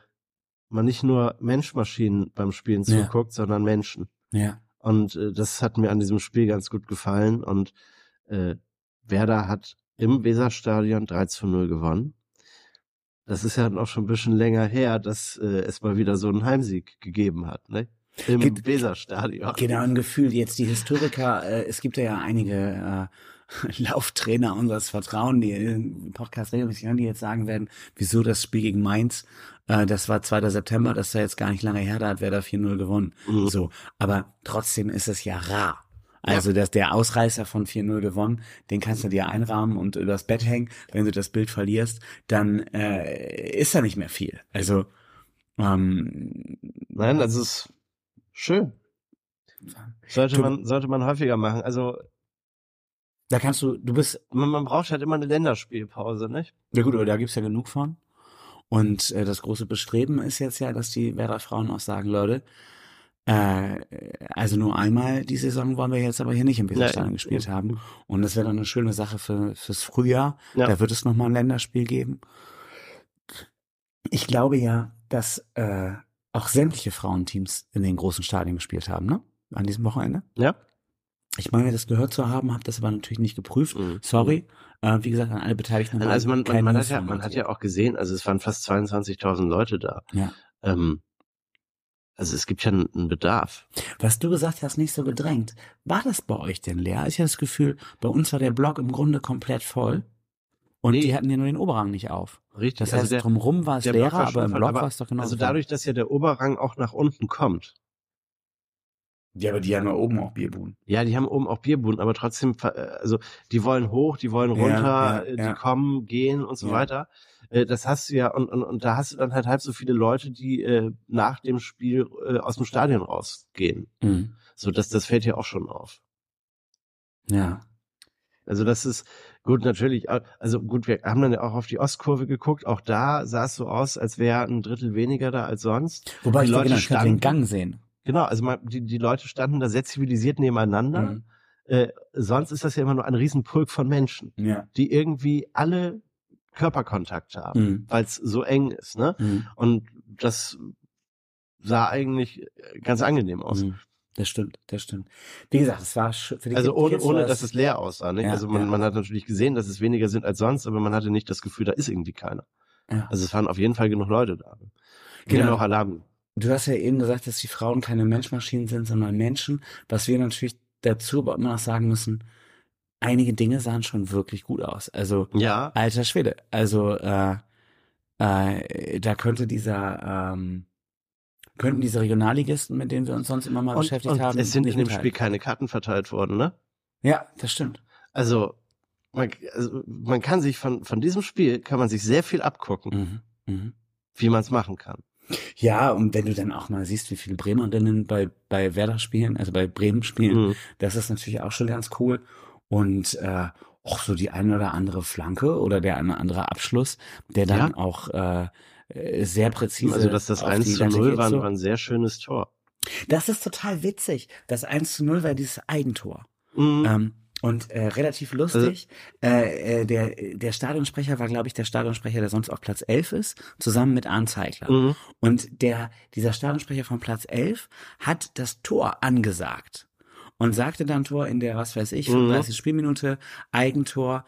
man nicht nur Menschmaschinen beim Spielen Ja. zuguckt, sondern Menschen. Ja. Und äh, das hat mir an diesem Spiel ganz gut gefallen. Und äh, Werder hat im Weserstadion 3 zu 0 gewonnen. Das ist ja noch schon ein bisschen länger her, dass äh, es mal wieder so einen Heimsieg gegeben hat, ne? Im Ge- Weserstadion. Genau, ein Gefühl, jetzt die Historiker, äh, es gibt ja einige äh, [laughs] Lauftrainer unseres Vertrauen, die im Podcast regelmäßig hören, die jetzt sagen werden, wieso das Spiel gegen Mainz, äh, das war 2. September, das ist ja jetzt gar nicht lange her, da hat Werder 4-0 gewonnen. Mhm. So, aber trotzdem ist es ja rar. Also, dass der Ausreißer von 4-0 gewonnen, den kannst du dir einrahmen und übers Bett hängen. Wenn du das Bild verlierst, dann äh, ist da nicht mehr viel. Also, ähm, Nein, das ist schön. Sollte man, sollte man häufiger machen. Also da kannst du, du bist man, man braucht halt immer eine Länderspielpause, nicht? Ja gut, aber da gibt's ja genug von. Und äh, das große Bestreben ist jetzt ja, dass die Werder Frauen auch sagen, Leute, äh, also nur einmal die Saison wollen wir jetzt aber hier nicht im Weserstadion gespielt haben. Und das wäre dann eine schöne Sache für, fürs Frühjahr. Ja. Da wird es nochmal ein Länderspiel geben. Ich glaube ja, dass äh, auch sämtliche Frauenteams in den großen Stadien gespielt haben, ne? An diesem Wochenende. Ja. Ich meine, das gehört zu haben, habe das aber natürlich nicht geprüft. Mhm. Sorry. Äh, wie gesagt, an alle Beteiligten. Also man, man, man, hat ja, man hat ja auch gesehen, also es waren fast 22.000 Leute da. Ja. Ähm, Also es gibt ja einen Bedarf. Was du gesagt hast, nicht so gedrängt. War das bei euch denn leer? Ich habe das Gefühl, bei uns war der Blog im Grunde komplett voll. Und Nee. die hatten ja nur den Oberrang nicht auf. Richtig. Das also heißt, der, drumrum war es leerer, aber im Blog war es doch genau also dadurch, dass ja der Oberrang auch nach unten kommt. Ja, aber die haben ja oben auch Bierbuden. Ja, die haben oben auch Bierbuden, aber trotzdem, äh, also die wollen hoch, die wollen Ja, runter, ja, äh, ja. die kommen, gehen und so Ja. weiter. Äh, Das hast du ja, und, und, und da hast du dann halt halb so viele Leute, die äh, nach dem Spiel äh, aus dem Stadion rausgehen. Mhm. So, das, das fällt ja auch schon auf. Ja. Also das ist gut, natürlich, also gut, wir haben dann ja auch auf die Ostkurve geguckt, auch da sah es so aus, als wäre ein Drittel weniger da als sonst. Wobei Die ich Leute ich könnte den standen- Gang sehen. Genau, also man, die, die Leute standen da sehr zivilisiert nebeneinander. Mhm. Äh, sonst ist das ja immer nur ein Riesenpulk von Menschen. Ja. die irgendwie alle Körperkontakt haben, Mhm. weil es so eng ist, ne? Mhm. Und das sah eigentlich ganz angenehm aus. Mhm. Das stimmt, das stimmt. Wie gesagt, es war für die Also ohne, Kids ohne dass es leer aussah. Nicht? Ja, also man, ja. man hat natürlich gesehen, dass es weniger sind als sonst, aber man hatte nicht das Gefühl, da ist irgendwie keiner. Ja. Also es waren auf jeden Fall genug Leute da. Genau. haben auch Alarm. Du hast ja eben gesagt, dass die Frauen keine Menschmaschinen sind, sondern Menschen. Was wir natürlich dazu aber immer noch sagen müssen, einige Dinge sahen schon wirklich gut aus. Also, Ja, alter Schwede. Also, äh, äh, da könnte dieser, ähm, könnten diese Regionalligisten, mit denen wir uns sonst immer mal und, beschäftigt und haben, es sind in dem. Spiel keine Karten verteilt worden, ne? Ja, das stimmt. Also man, also man kann sich von, von diesem Spiel, kann man sich sehr viel abgucken, Mhm. Mhm. wie man es machen kann. Ja, und wenn du dann auch mal siehst, wie viele Bremerinnen bei, bei Werder spielen, also bei Bremen spielen, Mhm. Das ist natürlich auch schon ganz cool. Und äh, auch so die eine oder andere Flanke oder der eine oder andere Abschluss, der dann Ja. auch äh, sehr präzise. Also dass das auf 1 die zu Latte 0 geht, war, so. war ein sehr schönes Tor. Das ist total witzig. Das 1 zu 0 war dieses Eigentor. Mhm. Ähm, und äh, relativ lustig. äh, äh, der, der Stadionsprecher war, glaube ich, der Stadionsprecher, der sonst auf Platz 11 ist, zusammen mit Arndt Zeigler. Mhm. Und der, dieser Stadionsprecher von Platz 11 hat das Tor angesagt und sagte dann Tor in der, was weiß ich, Mhm. 35. Spielminute, Eigentor.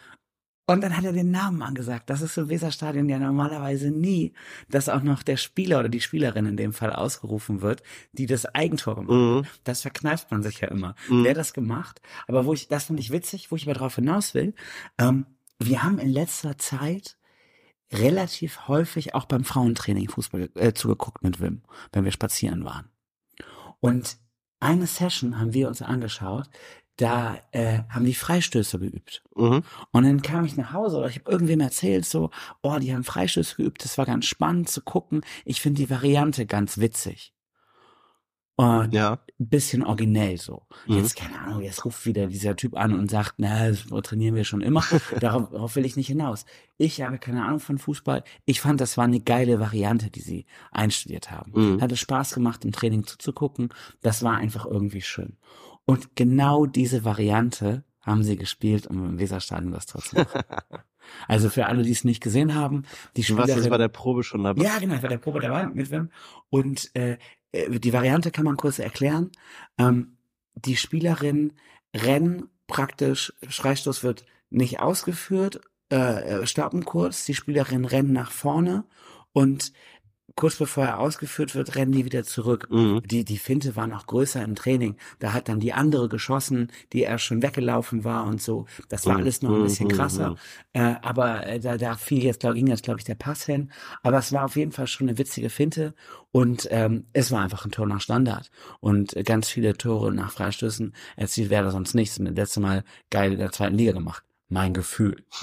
Und dann hat er den Namen angesagt. Das ist im Weserstadion ja normalerweise nie, dass auch noch der Spieler oder die Spielerin in dem Fall ausgerufen wird, die das Eigentor gemacht Mhm. hat. Das verkneift man sich ja immer. Mhm. Wer das gemacht? Aber wo ich, das fand ich witzig, wo ich aber drauf hinaus will, ähm, wir haben in letzter Zeit relativ häufig auch beim Frauentraining Fußball äh, zugeguckt mit Wim, wenn wir spazieren waren. Und eine Session haben wir uns angeschaut, da äh, haben die Freistöße geübt. Mhm. Und dann kam ich nach Hause oder ich habe irgendwem erzählt, so, oh, die haben Freistöße geübt, das war ganz spannend zu gucken. Ich finde die Variante ganz witzig. Und Ja. ein bisschen originell so. Mhm. Jetzt, keine Ahnung, jetzt ruft wieder dieser Typ an und sagt, na, das trainieren wir schon immer. [laughs] darauf, darauf will ich nicht hinaus. Ich habe keine Ahnung von Fußball. Ich fand, das war eine geile Variante, die sie einstudiert haben. Mhm. Hatte Spaß gemacht, im Training zuzugucken. Das war einfach irgendwie schön. Und genau diese Variante haben sie gespielt, um im Weserstadion das Tor zu machen. [laughs] also für alle, die es nicht gesehen haben, die Du warst jetzt Spielerin- bei der Probe schon dabei. ja, genau, ich war der Probe dabei mit Wim. Und äh, äh, die Variante kann man kurz erklären. Ähm, die Spielerinnen rennen praktisch, Freistoß wird nicht ausgeführt, äh, äh, stoppen kurz, die Spielerinnen rennen nach vorne und kurz bevor er ausgeführt wird, rennen die wieder zurück. Mhm. Die, die Finte war noch größer im Training. Da hat dann die andere geschossen, die erst schon weggelaufen war und so. Das war Mhm. alles noch ein bisschen Mhm, krasser. mhm. Äh, aber äh, da, da fiel jetzt, glaub, ging jetzt, glaube ich, der Pass hin. Aber es war auf jeden Fall schon eine witzige Finte. Und ähm, es war einfach ein Tor nach Standard. Und äh, ganz viele Tore nach Freistößen erzielt Werder sonst nichts. Und das letzte Mal geil in der zweiten Liga gemacht. Mein Gefühl. [laughs]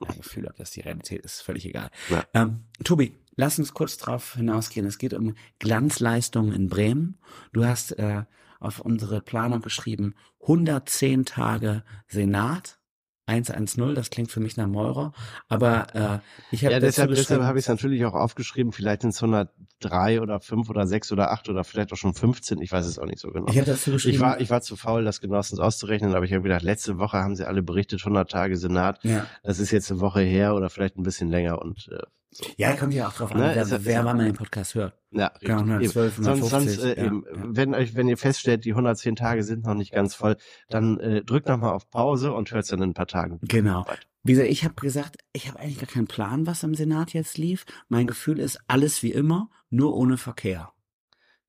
mein Gefühl, ob das die Realität ist, völlig egal. Ja. Ähm, Tobi, lass uns kurz drauf hinausgehen. Es geht um Glanzleistungen in Bremen. Du hast äh, auf unsere Planung geschrieben 110 Tage Senat. 110, das klingt für mich nach Meurer, aber äh, ich habe Ja, deshalb, deshalb habe ich es natürlich auch aufgeschrieben. Vielleicht sind es 103 oder 5 oder 6 oder 8 oder vielleicht auch schon 15. Ich weiß es auch nicht so genau. ich dazu geschrieben, Ich war, ich war zu faul, das genauestens auszurechnen, aber ich habe gedacht, letzte Woche haben sie alle berichtet, 100 Tage Senat. ja, Das ist jetzt eine Woche her oder vielleicht ein bisschen länger und äh, so. ja, kommt ja auch drauf an, Ne, wer, ja- wer man den Podcast hört. Ja, Genau, richtig. 112, Eben. Sonst, 150, sonst äh, ja, eben, ja. wenn euch, wenn ihr feststellt, die 110 Tage sind noch nicht ganz voll, dann äh, drückt noch mal auf Pause und hört dann in ein paar Tagen. Genau. Wie gesagt, ich habe gesagt, ich habe eigentlich gar keinen Plan, was im Senat jetzt lief. Mein Gefühl ist alles wie immer, nur ohne Verkehr.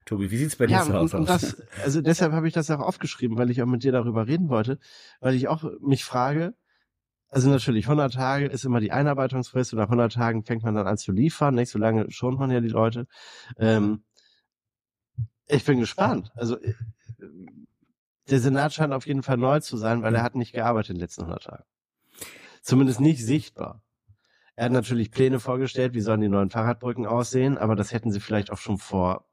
Tobi, wie sieht's bei dir Ja, zu und, Hause und aus? das, also deshalb habe ich das auch aufgeschrieben, weil ich auch mit dir darüber reden wollte, weil ich auch mich frage, also natürlich, 100 Tage ist immer die Einarbeitungsfrist und nach 100 Tagen fängt man dann an zu liefern, nicht so lange schont man ja die Leute. Ähm, ich bin gespannt. Also äh, der Senat scheint auf jeden Fall neu zu sein, weil er hat nicht gearbeitet in den letzten 100 Tagen. Zumindest nicht sichtbar. Er hat natürlich Pläne vorgestellt, wie sollen die neuen Fahrradbrücken aussehen, aber das hätten sie vielleicht auch schon vor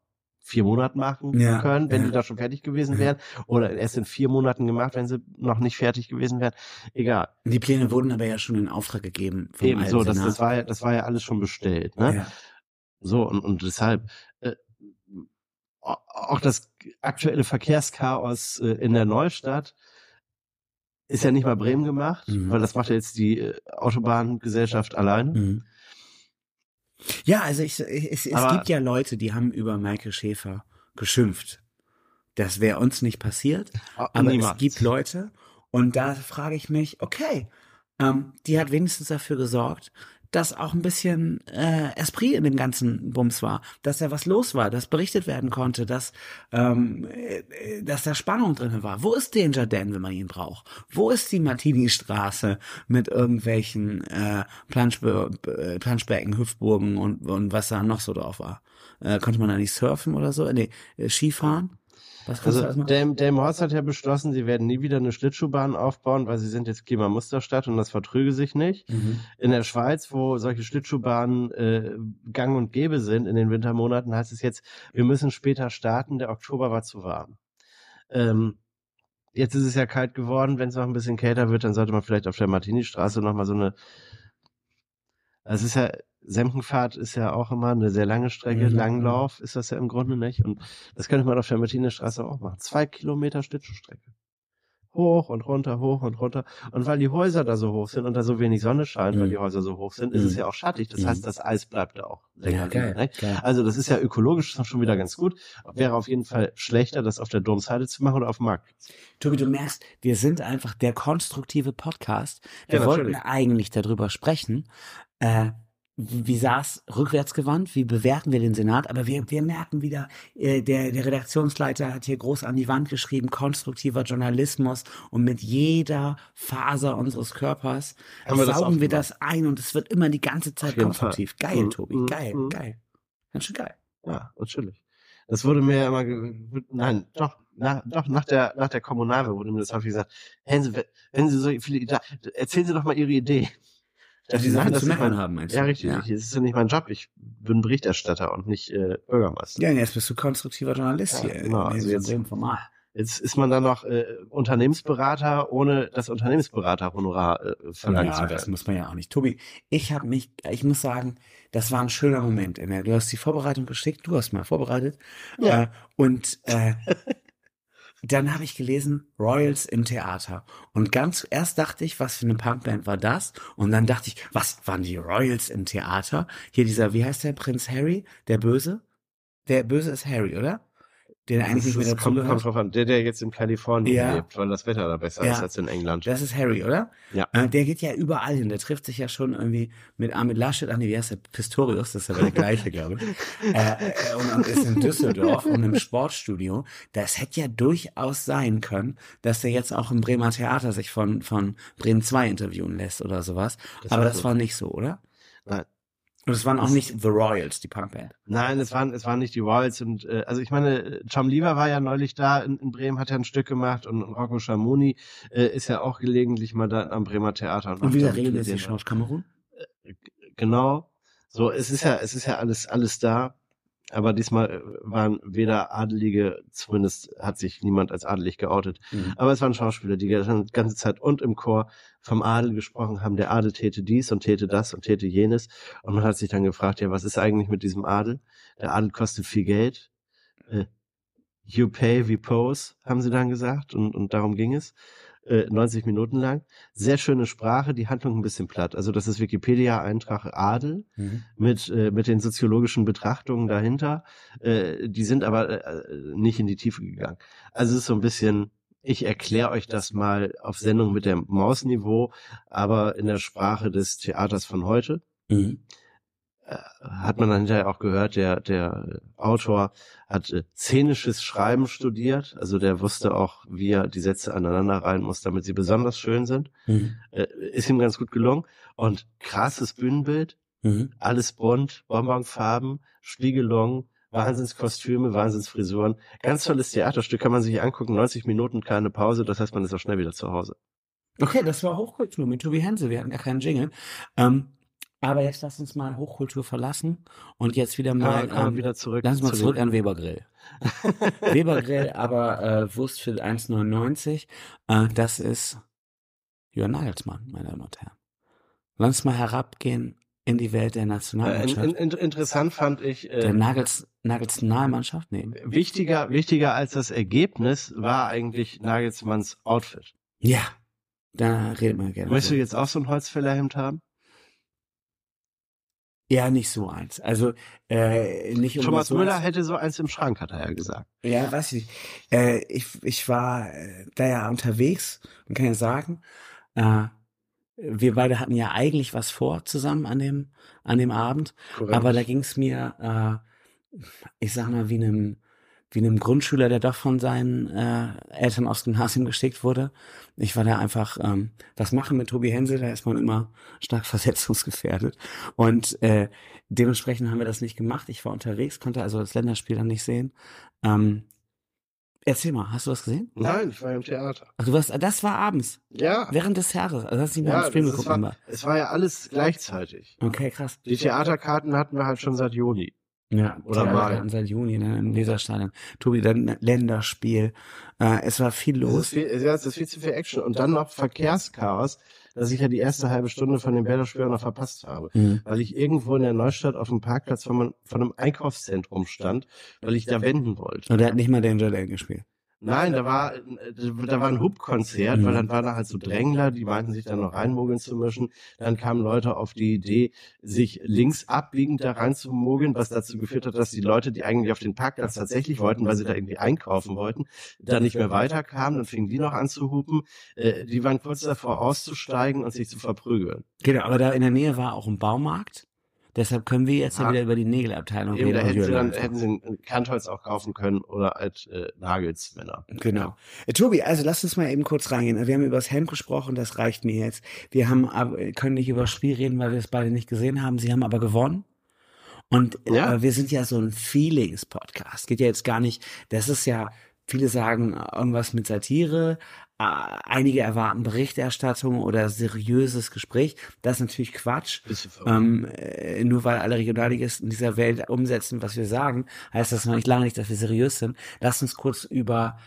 vier Monaten machen Ja, können, wenn ja. die da schon fertig gewesen wären. Oder erst in vier Monaten gemacht, wenn sie noch nicht fertig gewesen wären. Egal. Die Pläne wurden aber ja schon in Auftrag gegeben vom Eben so, das, das war ja, das war ja alles schon bestellt. Ne? So, und, und deshalb äh, au- auch das aktuelle Verkehrschaos äh, in der Neustadt ist ja nicht mal Bremen gemacht, Mhm. weil das macht ja jetzt die äh, Autobahngesellschaft alleine. Mhm. Ja, also ich, ich, es, es gibt ja Leute, die haben über Maike Schäfer geschimpft. Das wäre uns nicht passiert, aber Niemals. es gibt Leute und da frage ich mich, okay, ähm, die hat wenigstens dafür gesorgt, dass auch ein bisschen äh, Esprit in dem ganzen Bums war, dass da was los war, dass berichtet werden konnte, dass ähm, äh, dass da Spannung drin war. Wo ist Danger Dan, wenn man ihn braucht? Wo ist die Martini-Straße mit irgendwelchen äh, Planschbe äh, Planschbecken, Hüpfburgen und, und was da noch so drauf war? Äh, konnte man da nicht surfen oder so? Nee, äh, Skifahren? Also? Dame, Dame Horst hat ja beschlossen, sie werden nie wieder eine Schlittschuhbahn aufbauen, weil sie sind jetzt Klimamusterstadt und das vertrüge sich nicht. Mhm. In der Schweiz, wo solche Schlittschuhbahnen äh, gang und gäbe sind in den Wintermonaten, heißt es jetzt, wir müssen später starten, der Oktober war zu warm. Ähm, jetzt ist es ja kalt geworden, wenn es noch ein bisschen kälter wird, dann sollte man vielleicht auf der Martini-Straße nochmal so eine also es ist ja, Semkenfahrt ist ja auch immer eine sehr lange Strecke, Mhm. Langlauf ist das ja im Grunde nicht. Und das könnte man auf der Martini-Straße auch machen. Zwei Kilometer Schlittschuhstrecke. Hoch und runter, hoch und runter. Und weil die Häuser da so hoch sind und da so wenig Sonne scheint, weil Mhm. die Häuser so hoch sind, ist es Mhm. ja auch schattig. Das Mhm. heißt, das Eis bleibt da auch länger. Ja, geil, geil. Also das ist ja ökologisch schon wieder ganz gut. Wäre auf jeden Fall schlechter, das auf der Domsheide zu machen oder auf dem Markt. Tobi, du merkst, wir sind einfach der konstruktive Podcast. Wir Ja, wollten eigentlich darüber sprechen, äh, wie es rückwärtsgewandt, wie bewerten wir den Senat, aber wir, wir merken wieder, äh, der, der Redaktionsleiter hat hier groß an die Wand geschrieben, konstruktiver Journalismus und mit jeder Faser unseres Körpers Haben wir das saugen wir aufgemacht. das ein und es wird immer die ganze Zeit konstruktiv. Fall. Geil, Mhm, Tobi, mhm, geil, mhm. geil. Ganz schön geil. Ja, natürlich. Das wurde mir immer, nein, doch, nach, doch, nach der, nach der Kommunalwahl wurde mir das häufig gesagt, wenn Sie, wenn Sie so viele, erzählen Sie doch mal Ihre Idee. Dass die Nein, Sachen zu meckern haben, meinst du? Ja, richtig. Ja. Das ist ja nicht mein Job. Ich bin Berichterstatter und nicht äh, Bürgermeister. Ja, jetzt bist du konstruktiver Journalist Ja, hier. genau, also jetzt- Format. Jetzt ist man dann noch äh, Unternehmensberater, ohne das Unternehmensberaterhonorar äh, verlangen zu Ja, können. das muss man ja auch nicht. Tobi, ich habe mich, ich muss sagen, das war ein schöner Moment. Du hast die Vorbereitung geschickt, du hast mal vorbereitet. Ja. Äh, und äh, [laughs] dann habe ich gelesen, Royals im Theater. Und ganz erst dachte ich, was für eine Punkband war das? Und dann dachte ich, was waren die Royals im Theater? Hier dieser, wie heißt der Prinz Harry, der Böse? Der Böse ist Harry, oder? Der eigentlich nicht mehr das kommt, kommt drauf an. Der, der jetzt in Kalifornien Ja. lebt, weil das Wetter da besser Ja. ist als in England. Das ist Harry, oder? Ja. Äh, der geht ja überall hin. Der trifft sich ja schon irgendwie mit Armin Laschet, ach nee, wie heißt der? Pistorius, das ist aber der gleiche, glaube ich. [laughs] Äh, äh, und, und ist in Düsseldorf und im Sportstudio. Das hätte ja durchaus sein können, dass der jetzt auch im Bremer Theater sich von, von Bremen 2 interviewen lässt oder sowas. Das aber das so. war nicht so, oder? Nein. Und es waren auch nicht The Royals, die Punkband. Nein, es waren, es waren nicht die Royals und äh, also ich meine, Tom Lever war ja neulich da in, in Bremen, hat ja ein Stück gemacht und Rocco Schamoni äh, ist ja auch gelegentlich mal da am Bremer Theater. Und macht wieder regelmäßig denen. Schauspiel Kamerun? Genau. So, es ist ja, es ist ja alles, alles da. Aber diesmal äh, waren weder Adelige, zumindest hat sich niemand als adelig geoutet. Mhm. Aber es waren Schauspieler, die die ganze Zeit und im Chor vom Adel gesprochen haben. Der Adel täte dies und täte das und täte jenes. Und man hat sich dann gefragt, ja, was ist eigentlich mit diesem Adel? Der Adel kostet viel Geld. Äh, You pay, we pose, haben sie dann gesagt. Und, und darum ging es. Äh, 90 Minuten lang. Sehr schöne Sprache, die Handlung ein bisschen platt. Also das ist Wikipedia-Eintrag Adel Mhm. mit, äh, mit den soziologischen Betrachtungen dahinter. Äh, die sind aber äh, nicht in die Tiefe gegangen. Also es ist so ein bisschen, ich erkläre euch das mal auf Sendung mit dem Mausniveau, aber in der Sprache des Theaters von heute. Mhm. Hat man dann hinterher auch gehört, der, der Autor hat äh, szenisches Schreiben studiert, also der wusste auch, wie er die Sätze aneinander rein muss, damit sie besonders schön sind. Mhm. Äh, ist ihm ganz gut gelungen. Und krasses Bühnenbild, Mhm. alles bunt, Bonbonfarben, Spiegelung, Wahnsinnskostüme, Wahnsinnsfrisuren. Ganz tolles Theaterstück, kann man sich angucken, 90 Minuten, keine Pause, das heißt, man ist auch schnell wieder zu Hause. Okay, das war Hochkultur mit Tobi Hense. Wir hatten gar keinen Jingle. Ähm, aber jetzt lass uns mal Hochkultur verlassen und jetzt wieder mal, Kann, kann man ähm, wieder zurück. lass uns mal zu zurück an Weber Grill. [laughs] Weber Grill, aber äh, Wurst für 1,99. Äh, das ist Jörn Nagelsmann, meine Damen und Herren. Lass uns mal herabgehen in die Welt der Äh, in, Nationalmannschaft. in, in, interessant fand ich, der äh, Nagels, Nagelsnahlmannschaft? Nee. wichtiger, wichtiger als das Ergebnis war eigentlich Nagelsmanns Outfit. Ja, da redet man gerne. Möchtest du jetzt auch so ein Holzfällerhemd haben? Ja, nicht so eins. Also äh, nicht um Thomas so Müller hätte so eins im Schrank, hat er ja gesagt. Ja, weiß ich nicht. Äh, ich, ich war äh, da ja unterwegs und kann ja sagen, äh, wir beide hatten ja eigentlich was vor zusammen an dem, an dem Abend, aber da ging es mir, äh, ich sag mal, wie einem, wie einem Grundschüler, der doch von seinen äh, Eltern aufs Gymnasium geschickt wurde. Ich war da einfach, ähm, was machen mit Tobi Hensel, da ist man immer stark [laughs] versetzungsgefährdet. Und äh, dementsprechend haben wir das nicht gemacht. Ich war unterwegs, konnte also das Länderspiel dann nicht sehen. Ähm, erzähl mal, hast du was gesehen? Nein, ich war im Theater. Ach, du warst, das war abends, Ja. während des Jahres. Also hast du nicht mehr Ja, im Stream geguckt, war, es war ja alles gleichzeitig. Okay, krass. Die Theaterkarten hatten wir halt schon seit Juni. Ja, Oder mal. seit Juni ne, im Leserstadion. Tobi, dann Länderspiel. Äh, es war viel Es ist, los. viel, es ist viel zu viel Action. Und dann noch Verkehrschaos, dass ich ja die erste halbe Stunde von dem Bäderspiel noch verpasst habe. Mhm. Weil ich irgendwo in der Neustadt auf dem Parkplatz von, von einem Einkaufszentrum stand, weil ich da wenden wollte. Und er hat nicht mal Danger Dan gespielt. Nein, da war, da war ein Hub-Konzert, Mhm. weil dann waren da halt so Drängler, die meinten sich dann noch reinmogeln zu mischen. Dann kamen Leute auf die Idee, sich links abbiegend da reinzumogeln, was dazu geführt hat, dass die Leute, die eigentlich auf den Parkplatz tatsächlich wollten, weil sie da irgendwie einkaufen wollten, dann nicht mehr weiterkamen, dann fingen die noch an zu hupen. Äh, die waren kurz davor auszusteigen und sich zu verprügeln. Genau, aber da in der Nähe war auch ein Baumarkt. Deshalb können wir jetzt ja Ah. wieder über die Nägelabteilung Eben, da reden. und hätten sie dann, hätten sie ein Kantholz auch kaufen können oder halt äh, Nagelsmänner. Genau. Äh, Tobi, also lass uns mal eben kurz reingehen. Wir haben über das Hemd gesprochen, das reicht mir jetzt. Wir haben aber, können nicht über das Spiel reden, weil wir es beide nicht gesehen haben. Sie haben aber gewonnen. Und Ja. äh, wir sind ja so ein Feelings-Podcast. Geht ja jetzt gar nicht, das ist ja, viele sagen äh, irgendwas mit Satire, äh, einige erwarten Berichterstattung oder seriöses Gespräch. Das ist natürlich Quatsch. Ähm, äh, nur weil alle Regionalligisten dieser Welt umsetzen, was wir sagen, heißt das noch nicht lange nicht, dass wir seriös sind. Lass uns kurz über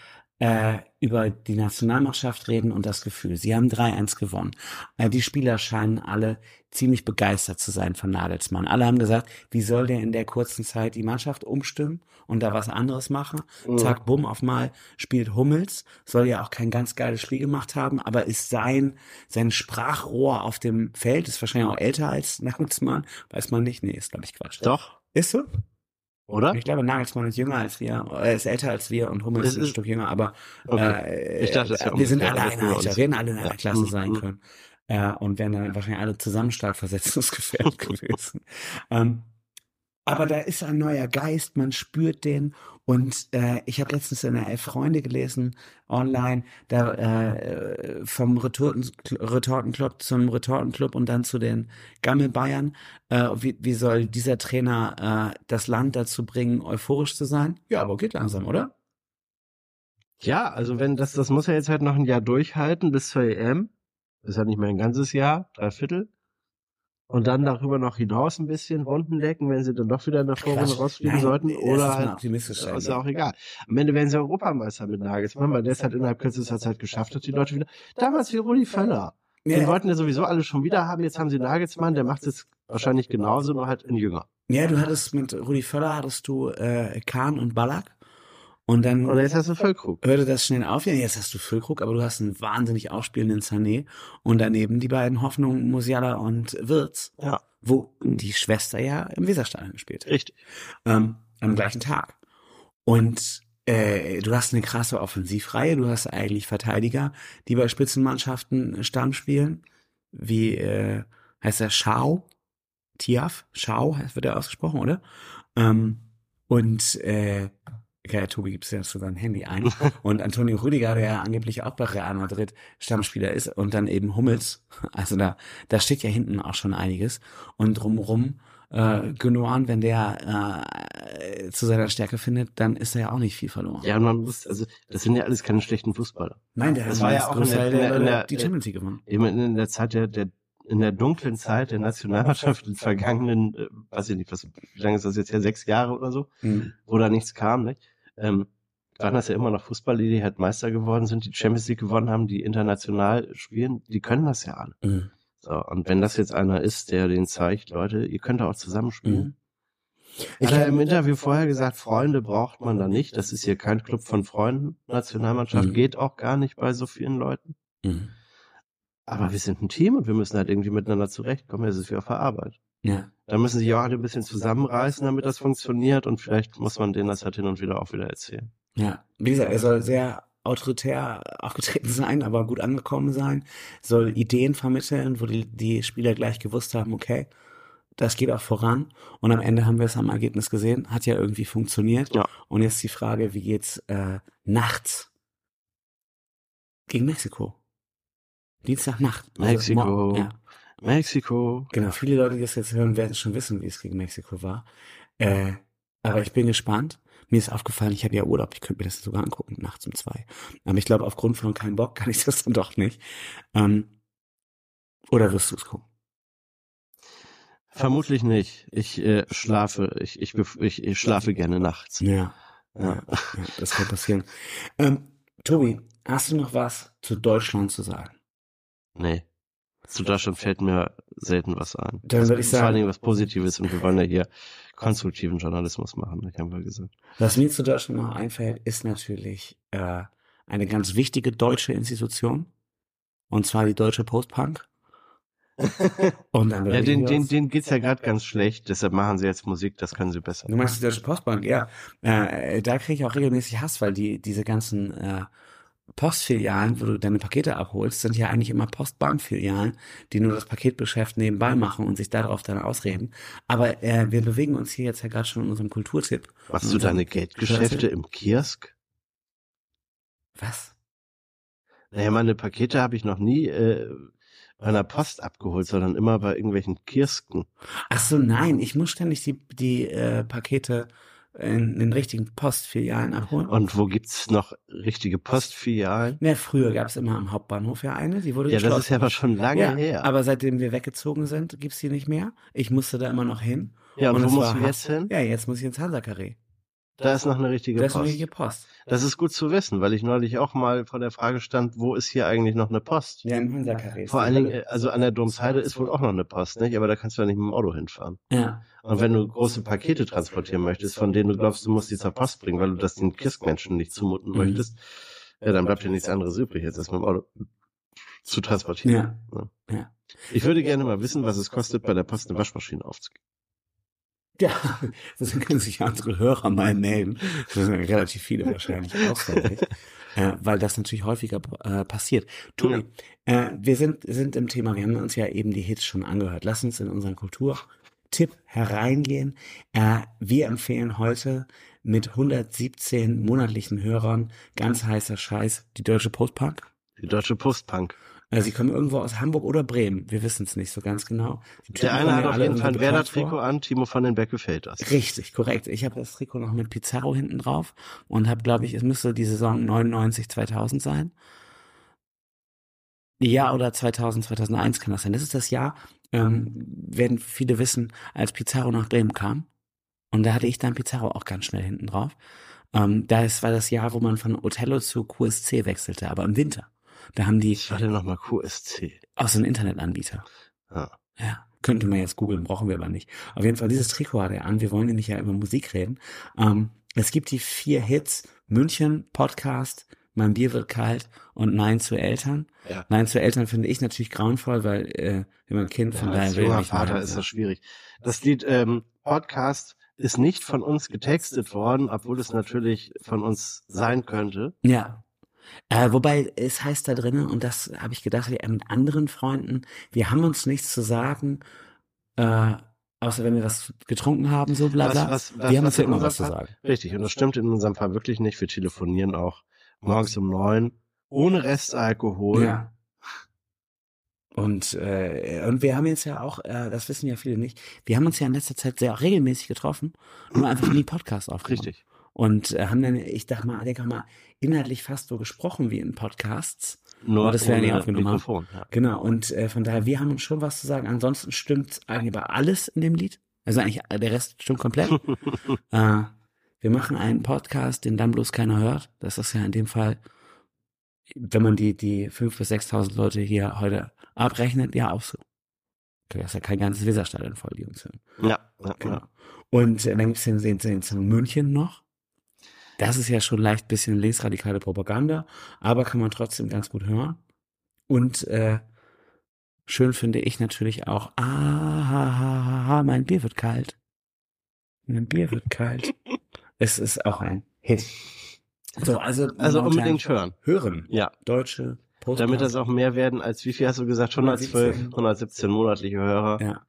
äh, über die Nationalmannschaft reden und das Gefühl. Sie haben 3-1 gewonnen. Äh, die Spieler scheinen alle ziemlich begeistert zu sein von Nagelsmann. Alle haben gesagt, wie soll der in der kurzen Zeit die Mannschaft umstimmen und da was anderes machen? Mhm. Zack, bumm, auf mal spielt Hummels. Soll ja auch kein ganz geiles Spiel gemacht haben, aber ist sein, sein Sprachrohr auf dem Feld, ist wahrscheinlich auch älter als [laughs] Nagelsmann. Weiß man nicht. Nee, ist glaube ich Quatsch. Doch, Ist so? Oder? Ich glaube, Nagelsmann ist jünger als wir, er ist älter als wir und Hummels Es ist ein ist- Stück jünger, aber Okay. äh, dachte, wir sind alle einer Alter, uns. werden alle in einer Ja. Klasse Mhm. sein können. Äh, und wären dann wahrscheinlich alle zusammen stark versetzungsgefährdet [laughs] gewesen. Ähm, aber da ist ein neuer Geist, man spürt den. Und äh, ich habe letztens in der Elf Freunde gelesen, online, da äh, vom Retorten, Retortenclub zum Retortenclub und dann zu den Gammelbayern. Äh, wie, wie soll dieser Trainer äh, das Land dazu bringen, euphorisch zu sein? Ja, aber geht langsam, oder? Ja, also wenn das, das muss er jetzt halt noch ein Jahr durchhalten bis zur EM. Das ist ja nicht mehr ein ganzes Jahr, drei Viertel. Und dann darüber noch hinaus ein bisschen Runden lecken, wenn sie dann doch wieder in der Vorrunde rausfliegen Nein, sollten. Oder halt, ist ja auch egal. Am Ende werden sie Europameister mit Nagelsmann, weil der es halt innerhalb kürzester Zeit geschafft hat, die Leute wieder. Damals wie Rudi Völler. Die Ja. wollten ja sowieso alle schon wieder haben. Jetzt haben sie Nagelsmann, der macht es wahrscheinlich genauso, nur halt in jünger. Ja, du hattest mit Rudi Völler hattest du äh, Kahn und Ballack. Und dann Und jetzt hast du Völkrug. hörte das schnell auf. Ja, jetzt hast du Füllkrug, aber du hast einen wahnsinnig aufspielenden Sané. Und daneben die beiden Hoffnungen Musiala und Wirtz, Ja, wo die Schwester ja im Weserstadion gespielt hat. richtig. ähm, am gleichen Tag. Und äh, du hast eine krasse Offensivreihe, du hast eigentlich Verteidiger, die bei Spitzenmannschaften Stamm spielen, wie äh, heißt er Schau, Tiaf, Schau wird er ausgesprochen, oder? Ähm, und äh, ja, Tobi gibt es ja zu seinem Handy ein. [laughs] Und Antonio Rüdiger, der ja angeblich auch bei Real Madrid Stammspieler ist, und dann eben Hummels. Also da, da steht ja hinten auch schon einiges. Und drumherum, äh, Gündogan, wenn der äh, zu seiner Stärke findet, dann ist er ja auch nicht viel verloren. Ja, man muss, also das sind ja alles keine schlechten Fußballer. Nein, der Das war ja auch in der- in der- in der- die Champions League gewonnen. Eben in der Zeit der, der in der dunklen Zeit der Nationalmannschaft in den vergangenen, äh, weiß ich nicht, was, wie lange ist das jetzt her, sechs Jahre oder so, Mhm. wo da nichts kam, nicht? Ähm, waren das ja immer noch Fußballer, die halt Meister geworden sind, die Champions League gewonnen haben, die international spielen, die können das ja alle. Mhm. So, und wenn das jetzt einer ist, der den zeigt, Leute, ihr könnt auch zusammenspielen. Mhm. Ich habe im Interview vorher gesagt, Freunde braucht man da nicht. Das ist hier kein Club von Freunden. Nationalmannschaft Mhm. geht auch gar nicht bei so vielen Leuten. Mhm. Aber wir sind ein Team und wir müssen halt irgendwie miteinander zurechtkommen. Es ist wie auf der Arbeit. Ja. Da müssen sich auch alle ein bisschen zusammenreißen, damit das funktioniert. Und vielleicht muss man denen das halt hin und wieder auch wieder erzählen. Ja, wie gesagt, er soll sehr autoritär aufgetreten [laughs] sein, aber gut angekommen sein, soll Ideen vermitteln, wo die, die Spieler gleich gewusst haben, okay, das geht auch voran. Und am Ende haben wir es am Ergebnis gesehen, hat ja irgendwie funktioniert. Ja. Und jetzt die Frage, wie geht's äh, nachts gegen Mexiko? Dienstagnacht. Also Mexiko. Ja. Mexiko. Genau, viele Leute, die das jetzt hören, werden schon wissen, wie es gegen Mexiko war. Äh, aber ich bin gespannt. Mir ist aufgefallen, ich habe ja Urlaub, ich könnte mir das sogar angucken, nachts um zwei. Aber ich glaube, aufgrund von keinem Bock kann ich das dann doch nicht. Ähm, oder wirst du es gucken? Vermutlich nicht. Ich äh, schlafe, ich, ich, ich, ich schlafe gerne nachts. Ja, Ja. ja, ja das kann passieren. Ähm, Tobi, hast du noch was zu Deutschland zu sagen? Nee. Zu Deutschland fällt mir selten was ein. Dann würde ich Vor allen sagen, Dingen was Positives und wir wollen ja hier konstruktiven Journalismus machen, das haben wir gesagt. was mir zu Deutschland noch einfällt, ist natürlich äh, eine ganz wichtige deutsche Institution. Und zwar die Deutsche Postpunk. [laughs] Und dann Ja, den, den, denen geht's ja gerade ganz schlecht, deshalb machen sie jetzt Musik, das können sie besser. Du meinst die Deutsche Postbank, ja. Äh, da kriege ich auch regelmäßig Hass, weil die diese ganzen äh, Postfilialen, wo du deine Pakete abholst, sind ja eigentlich immer Postbankfilialen, die nur das Paketgeschäft nebenbei machen und sich darauf dann ausreden. Aber äh, wir bewegen uns hier jetzt ja gerade schon in unserem Kulturtipp. Machst du deine Geldgeschäfte im Kiosk? Was? Naja, meine Pakete habe ich noch nie äh, bei einer Post abgeholt, sondern immer bei irgendwelchen Kiosken. Ach so, nein, ich muss ständig die, die äh, Pakete in den richtigen Postfilialen abholen. Und wo gibt's noch richtige Postfilialen? Ja, früher gab es immer am Hauptbahnhof ja eine, die wurde Ja, das ist ja aber schon lange ja, her. aber seitdem wir weggezogen sind, gibt's die nicht mehr. Ich musste da immer noch hin. ja, und, und wo es musst du jetzt hin? Ja, jetzt muss ich ins Hansa-Karree. Da ist noch eine richtige Da ist eine Post. richtige Post. Das ist gut zu wissen, weil ich neulich auch mal vor der Frage stand, wo ist hier eigentlich noch eine Post? Ja, im Hansa-Karree. Vor allen Dingen, äh, also an der Domsheide ist wohl auch noch eine Post, nicht? Aber da kannst du ja nicht mit dem Auto hinfahren. Ja, Und wenn du große Pakete transportieren möchtest, von denen du glaubst, du musst die zur Post bringen, weil du das den Kioskmenschen nicht zumuten Mhm. möchtest, ja, dann bleibt dir nichts anderes übrig, als das mit dem Auto zu transportieren. ja, ja. Ich würde gerne mal wissen, was es kostet, bei der Post eine Waschmaschine aufzugeben. Ja, [laughs] das können sich unsere Hörer mal melden. Das sind ja relativ viele wahrscheinlich auswendig. äh, weil das natürlich häufiger äh, passiert. Tobi, äh, wir sind, sind im Thema, wir haben uns ja eben die Hits schon angehört. Lass uns in unseren Kulturtipp hereingehen. Äh, wir empfehlen heute mit 117 monatlichen Hörern ganz heißer Scheiß die Deutsche Postpunk. Die deutsche Postpunk. Äh, sie kommen irgendwo aus Hamburg oder Bremen. Wir wissen es nicht so ganz genau. Der eine hat auf jeden Fall ein Werder-Trikot an, Timo von den Beck gefällt das. Richtig, korrekt. Ich habe das Trikot noch mit Pizarro hinten drauf und habe, glaube ich, es müsste die Saison 99, 2000 sein. Ja, oder 2000, 2001 kann das sein. Das ist das Jahr, ähm, werden viele wissen, als Pizarro nach Bremen kam. Und da hatte ich dann Pizarro auch ganz schnell hinten drauf. Ähm, das war das Jahr, wo man von Othello zu QSC wechselte, aber im Winter. Da haben die Was war denn nochmal QSC? aus einem Internetanbieter. Ja. Ja, könnte man jetzt googeln, brauchen wir aber nicht. Auf jeden Fall, dieses Trikot hat er an. Wir wollen nämlich ja über Musik reden. Ähm, es gibt die vier Hits. München, Podcast, Mein Bier wird kalt und Nein zu Eltern. Ja. Nein zu Eltern finde ich natürlich grauenvoll, weil äh, wenn man ein Kind von Ja, daher als will nicht Vater ist das schwierig. Das Lied ähm, Podcast ist nicht von uns getextet worden, obwohl es natürlich von uns sein könnte. Ja. Äh, wobei es heißt da drinnen, und das habe ich gedacht, wir mit anderen Freunden, wir haben uns nichts zu sagen, äh, Außer wenn wir was getrunken haben, so bla Was- bla. was- was- wir haben was uns ja immer was zu sagen. Richtig, und das stimmt in unserem Fall wirklich nicht. Wir telefonieren auch morgens um neun ohne Restalkohol. Ja. Und, äh, und wir haben jetzt ja auch, äh, das wissen ja viele nicht, wir haben uns ja in letzter Zeit sehr regelmäßig getroffen, nur einfach nie Podcast aufgenommen. Richtig. Und äh, haben dann, ich dachte mal, denke mal, inhaltlich fast so gesprochen wie in Podcasts. Nur Aber das wäre nicht aufgenommen haben. Mikrofon. Ja. Genau, und äh, von daher, wir haben uns schon was zu sagen. Ansonsten stimmt eigentlich aber alles in dem Lied. Also eigentlich äh, der Rest stimmt komplett. [laughs] äh, wir machen einen Podcast, den dann bloß keiner hört. Das ist ja in dem Fall, wenn man die, die 5.000 bis 6.000 Leute hier heute abrechnet, ja auch so. Okay, das ist ja kein ganzes Weserstadion voll, die Jungs hören. Ja, ja, Genau. ja. Und äh, dann gibt's den, den, den Song München noch. Das ist ja schon leicht bisschen lesradikale Propaganda, aber kann man trotzdem ganz gut hören. Und äh, schön finde ich natürlich auch, ah, ha, ha, ha, mein Bier wird kalt. Mein Bier wird kalt. es ist auch ein Hit. So, also, Also unbedingt hören. hören. Ja. Deutsche Podcast. Damit das auch mehr werden als, wie viel hast du gesagt? 112, 117. 117 monatliche Hörer. Ja.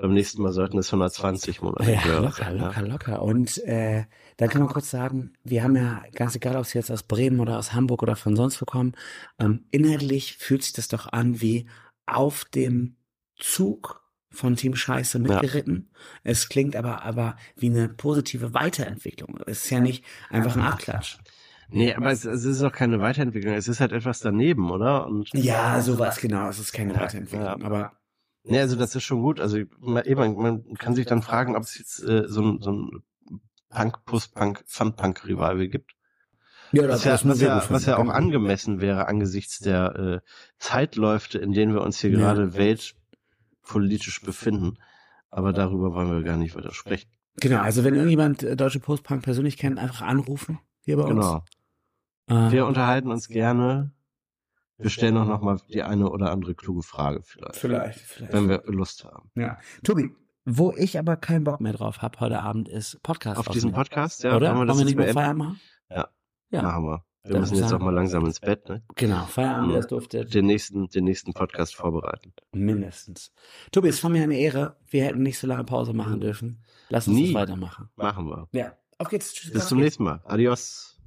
Beim nächsten Mal sollten es 120 monatliche Ja, Hörer locker, locker, locker. Und äh, dann kann man kurz sagen, wir haben ja, ganz egal, ob es jetzt aus Bremen oder aus Hamburg oder von sonst wo kommen, ähm, inhaltlich fühlt sich das doch an wie auf dem Zug von Team Scheiße mitgeritten. Es klingt aber, aber wie eine positive Weiterentwicklung. Es ist ja nicht einfach ein Abklatsch. Nee, aber es, es ist doch keine Weiterentwicklung. Es ist halt etwas daneben, oder? Und Ja, sowas, genau. Es ist keine Weiterentwicklung. ja. Aber Nee, also das ist schon gut. Also man, eben, man kann sich dann fragen, ob es jetzt äh, so ein, so ein Punk, Post-Punk, Fun-Punk-Revival gibt. ja, Was ja, was ja, was ja auch angemessen wäre angesichts der äh, Zeitläufe, in denen wir uns hier Ja. gerade weltpolitisch befinden. Aber darüber wollen wir gar nicht weiter sprechen. Genau, also wenn irgendjemand äh, Deutsche Postpunk persönlich kennt, einfach anrufen hier bei uns. Genau. Äh, Wir unterhalten uns gerne. Wir stellen auch noch mal die eine oder andere kluge Frage vielleicht, Vielleicht, vielleicht. wenn wir Lust haben. Ja. Tobi, wo ich aber keinen Bock mehr drauf habe heute Abend ist Podcast. Auf diesen. Podcast, ja, Oder? wollen wir das Wollen wir jetzt nicht mehr? Feierabend machen? Ja. Ja. Machen wir. Wir müssen jetzt auch mal langsam ins Bett, ne? Genau, Feierabend, Ja. das durfte Den nächsten, den nächsten Podcast vorbereiten. mindestens. Tobi, es war mir eine Ehre. Wir hätten nicht so lange Pause machen dürfen. Lass uns Nie. weitermachen. Machen wir. Ja. Auf geht's. Tschüss. Bis zum nächsten Mal. Adios.